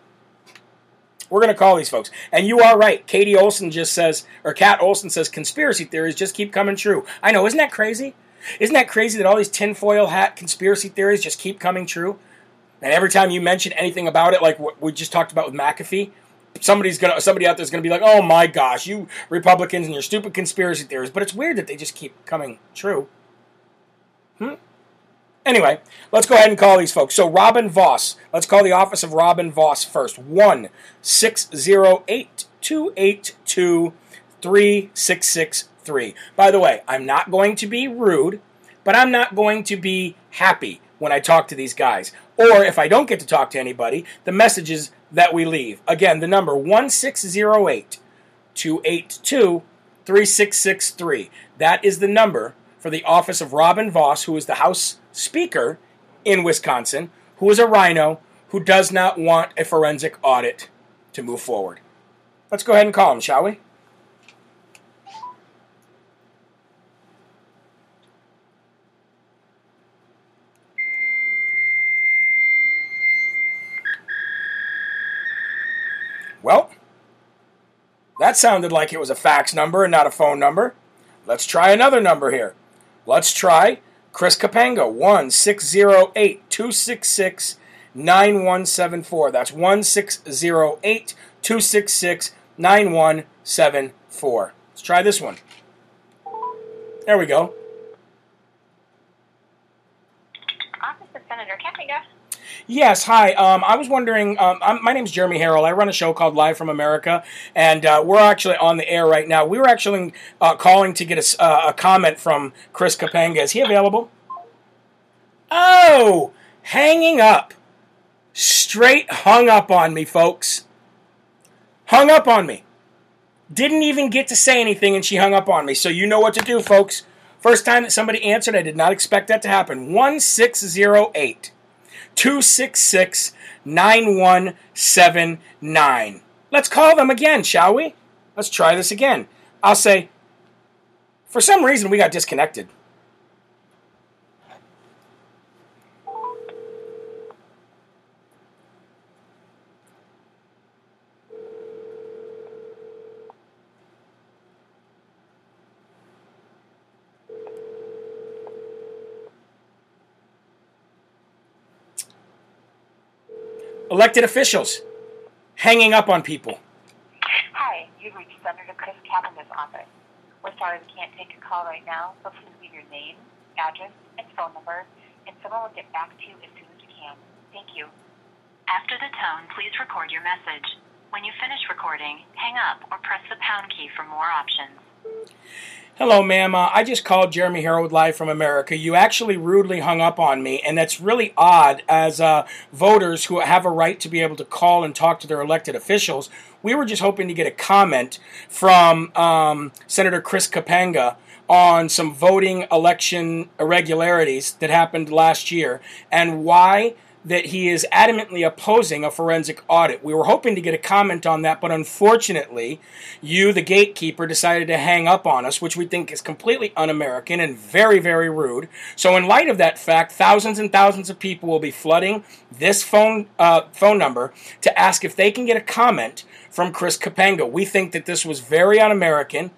Speaker 2: We're going to call these folks. And you are right. Katie Olson just says, or Kat Olson says, conspiracy theories just keep coming true. I know, isn't that crazy? Isn't that crazy that all these tinfoil hat conspiracy theories just keep coming true? And every time you mention anything about it, like what we just talked about with McAfee, somebody's gonna somebody out there's gonna be like, "Oh my gosh, you Republicans and your stupid conspiracy theories." But it's weird that they just keep coming true. Hmm. Anyway, let's go ahead and call these folks. So Robin Vos. Let's call the office of Robin Vos first. One six zero eight two eight two three six six three. By the way, I'm not going to be rude, but I'm not going to be happy when I talk to these guys. Or if I don't get to talk to anybody, the messages that we leave. Again, the number 1608 282 3663. That is the number for the office of Robin Vos, who is the House Speaker in Wisconsin, who is a RINO who does not want a forensic audit to move forward. Let's go ahead and call him, shall we? Well, that sounded like it was a fax number and not a phone number. Let's try another number here. Let's try Chris Kapenga, 1608 266 9174. That's 1608 266 9174. Let's try this one. There we go.
Speaker 8: Office of Senator Kapenga.
Speaker 2: Yes, hi. Um, I was wondering. Um, I'm, my Jeremy Herrell. I run a show called Live from America, and uh, we're actually on the air right now. We were actually uh, calling to get a, uh, a comment from Chris Kapenga. Is he available? Oh, hanging up. Straight hung up on me, folks. Hung up on me. Didn't even get to say anything, and she hung up on me. So you know what to do, folks. First time that somebody answered, I did not expect that to happen. 1608 266 9179. Let's call them again, shall we? Let's try this again. I'll say, for some reason, we got disconnected. Elected officials hanging up on people.
Speaker 8: Hi, you've reached Senator Chris Kapenga's office. We're sorry we can't take a call right now, so please leave your name, address, and phone number, and someone will get back to you as soon as we can. Thank you.
Speaker 9: After the tone, please record your message. When you finish recording, hang up or press the pound key for more options.
Speaker 2: Hello, ma'am. Uh, I just called Jeremy Herrell live from America. You actually rudely hung up on me, and that's really odd as uh, voters who have a right to be able to call and talk to their elected officials. We were just hoping to get a comment from um, Senator Chris Kapenga on some voting election irregularities that happened last year and why that he is adamantly opposing a forensic audit. We were hoping to get a comment on that, but unfortunately, you, the gatekeeper, decided to hang up on us, which we think is completely un American and very, very rude. So, in light of that fact, thousands and thousands of people will be flooding this phone, uh, phone number to ask if they can get a comment from Chris Kapenga. We think that this was very un American.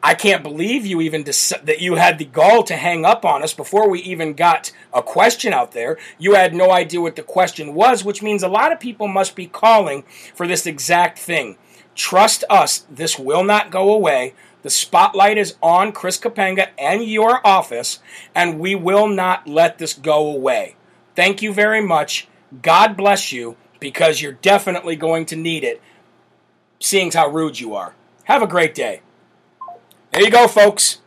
Speaker 2: I can't believe you even dec- that you had the gall to hang up on us before we even got a question out there. You had no idea what the question was, which means a lot of people must be calling for this exact thing. Trust us, this will not go away. The spotlight is on Chris Kapenga and your office, and we will not let this go away. Thank you very much. God bless you, because you're definitely going to need it, seeing how rude you are. Have a great day. There you go, folks.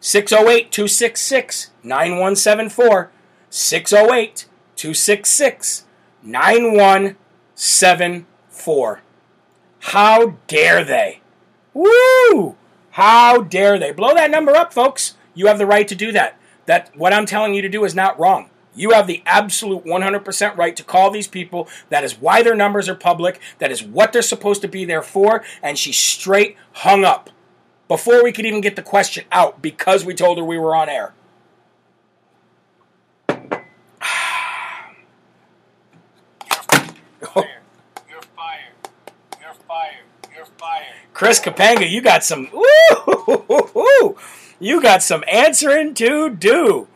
Speaker 2: 608 266 9174. 608 266 9174. How dare they? Woo! How dare they? Blow that number up, folks. You have the right to do that. That what I'm telling you to do is not wrong. You have the absolute 100% right to call these people. That is why their numbers are public. That is what they're supposed to be there for. And she straight hung up. Before we could even get the question out because we told her we were on air.
Speaker 6: You're fired. You're fired. You're fired.
Speaker 2: Chris Kapenga, you got some woo, you got some answering to do.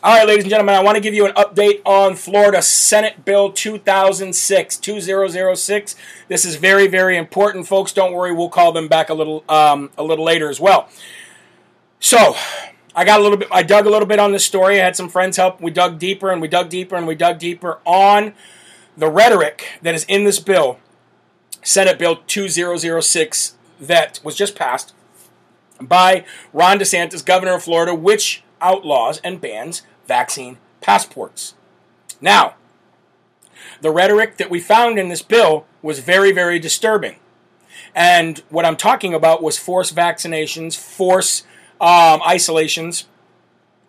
Speaker 2: All right, ladies and gentlemen, I want to give you an update on Florida Senate Bill 2006 2006. This is very, very important, folks. Don't worry, we'll call them back a little, um, a little later as well. So, I got a little bit. I dug a little bit on this story. I had some friends help. We dug deeper and we dug deeper and we dug deeper on the rhetoric that is in this bill, Senate Bill 2006, that was just passed by Ron DeSantis, governor of Florida, which outlaws and bans vaccine passports. Now, the rhetoric that we found in this bill was very, very disturbing. And what I'm talking about was forced vaccinations, force um, isolations,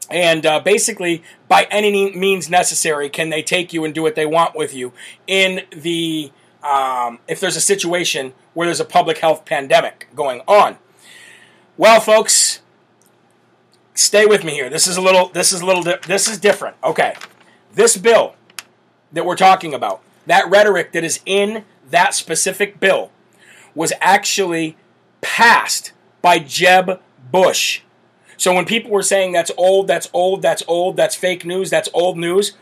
Speaker 2: and uh, basically, by any means necessary, can they take you and do what they want with you in the um, if there's a situation where there's a public health pandemic going on. Well, folks, stay with me here. This is a little. This is a little. Di- this is different. Okay, this bill that we're talking about, that rhetoric that is in that specific bill, was actually passed by Jeb Bush. So when people were saying that's old, that's old, that's old, that's fake news, that's old news,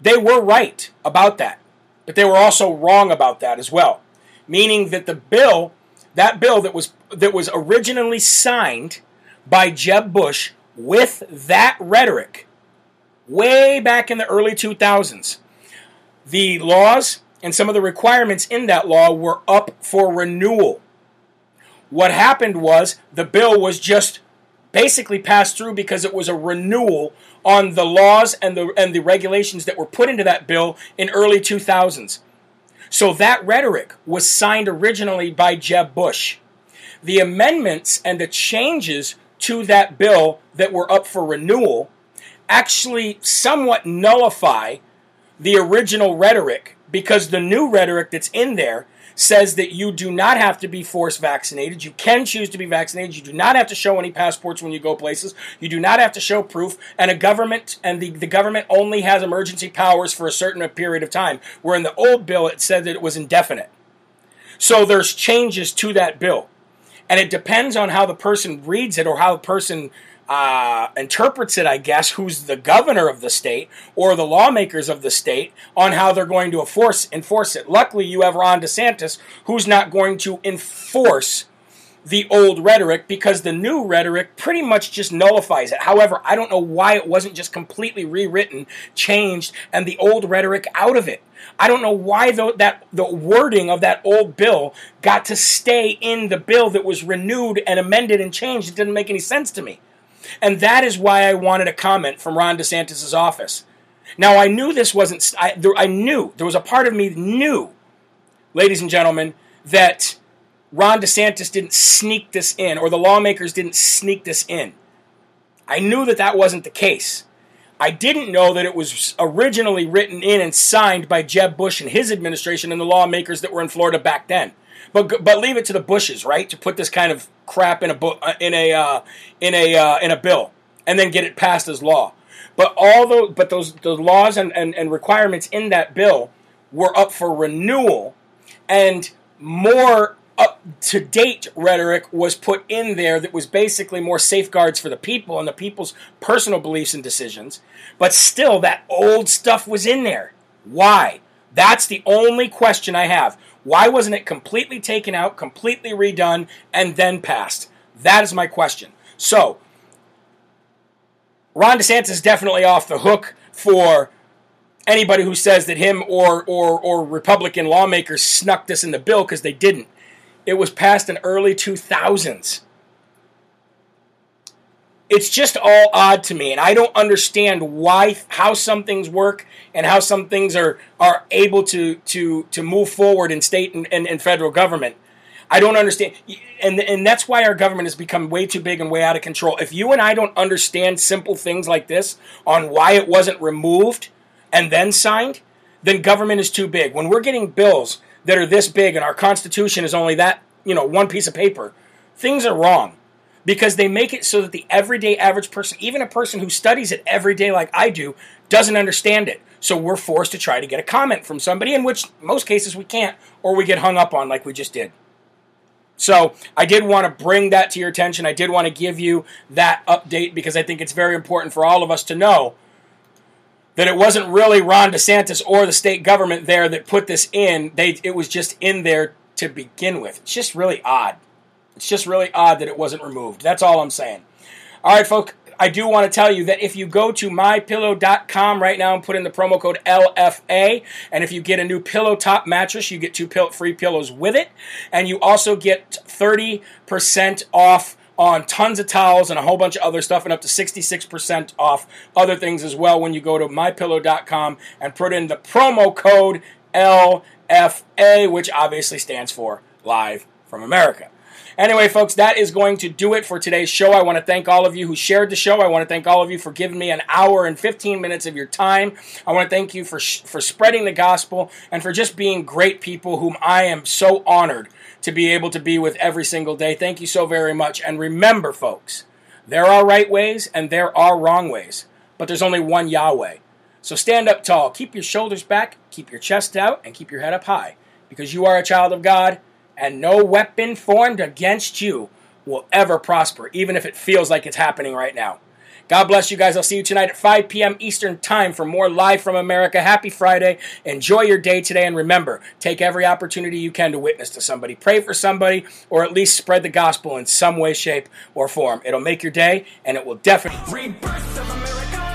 Speaker 2: they were right about that. But they were also wrong about that as well. Meaning that the bill, that bill that was that was originally signed by Jeb Bush with that rhetoric way back in the early 2000s. The laws and some of the requirements in that law were up for renewal. What happened was the bill was just basically passed through because it was a renewal on the laws and the and the regulations that were put into that bill in early 2000s. So that rhetoric was signed originally by Jeb Bush. The amendments and the changes to that bill that were up for renewal actually somewhat nullify the original rhetoric because the new rhetoric that's in there says that you do not have to be force vaccinated. You can choose to be vaccinated. You do not have to show any passports when you go places. You do not have to show proof. And a government and the, the government only has emergency powers for a certain period of time. Where in the old bill it said that it was indefinite. So there's changes to that bill. And it depends on how the person reads it or how the person uh, interprets it, I guess, who's the governor of the state or the lawmakers of the state on how they're going to enforce enforce it. Luckily, you have Ron DeSantis, who's not going to enforce the old rhetoric because the new rhetoric pretty much just nullifies it. However, I don't know why it wasn't just completely rewritten, changed, and the old rhetoric out of it. I don't know why the, that the wording of that old bill got to stay in the bill that was renewed and amended and changed. It didn't make any sense to me. And that is why I wanted a comment from Ron DeSantis' office. Now, I knew this wasn't, I, there, I knew, there was a part of me knew, ladies and gentlemen, that Ron DeSantis didn't sneak this in, or the lawmakers didn't sneak this in. I knew that that wasn't the case. I didn't know that it was originally written in and signed by Jeb Bush and his administration and the lawmakers that were in Florida back then. But but leave it to the Bushes, right, to put this kind of crap in a book in a uh, in a uh, in a bill and then get it passed as law. But all those but those the laws and, and, and requirements in that bill were up for renewal, and more up to date rhetoric was put in there that was basically more safeguards for the people and the people's personal beliefs and decisions. But still, that old stuff was in there. Why? That's the only question I have. Why wasn't it completely taken out, completely redone, and then passed? That is my question. So, Ron DeSantis is definitely off the hook for anybody who says that him or or or Republican lawmakers snuck this in the bill because they didn't. It was passed in early 2000s. It's just all odd to me, and I don't understand why how some things work and how some things are are able to to to move forward in state and, and, and federal government. I don't understand, and and that's why our government has become way too big and way out of control. If you and I don't understand simple things like this on why it wasn't removed and then signed, then government is too big. When we're getting bills that are this big and our constitution is only that, you know, one piece of paper, things are wrong. because they make it so that the everyday average person, even a person who studies it every day like I do, doesn't understand it. So we're forced to try to get a comment from somebody, in which most cases we can't, or we get hung up on like we just did. So I did want to bring that to your attention. I did want to give you that update because I think it's very important for all of us to know that it wasn't really Ron DeSantis or the state government there that put this in. They it was just in there to begin with. It's just really odd. It's just really odd that it wasn't removed. That's all I'm saying. All right, folks. I do want to tell you that if you go to mypillow.com right now and put in the promo code LFA, and if you get a new pillow top mattress, you get two free pillows with it, and you also get 30% off on tons of towels and a whole bunch of other stuff, and up to 66% off other things as well when you go to mypillow.com and put in the promo code LFA, which obviously stands for Live from America. Anyway, folks, that is going to do it for today's show. I want to thank all of you who shared the show. I want to thank all of you for giving me an hour and 15 minutes of your time. I want to thank you for, sh- for spreading the gospel and for just being great people whom I am so honored to be able to be with every single day. Thank you so very much. And remember, folks, there are right ways and there are wrong ways, but there's only one Yahweh. So stand up tall, keep your shoulders back, keep your chest out, and keep your head up high because you are a child of God and no weapon formed against you will ever prosper, even if it feels like it's happening right now. God bless you guys. I'll see you tonight at 5 p.m. Eastern Time for more Live from America. Happy Friday. Enjoy your day today. And remember, take every opportunity you can to witness to somebody. Pray for somebody, or at least spread the gospel in some way, shape, or form. It'll make your day, and it will definitely. Rebirth of America.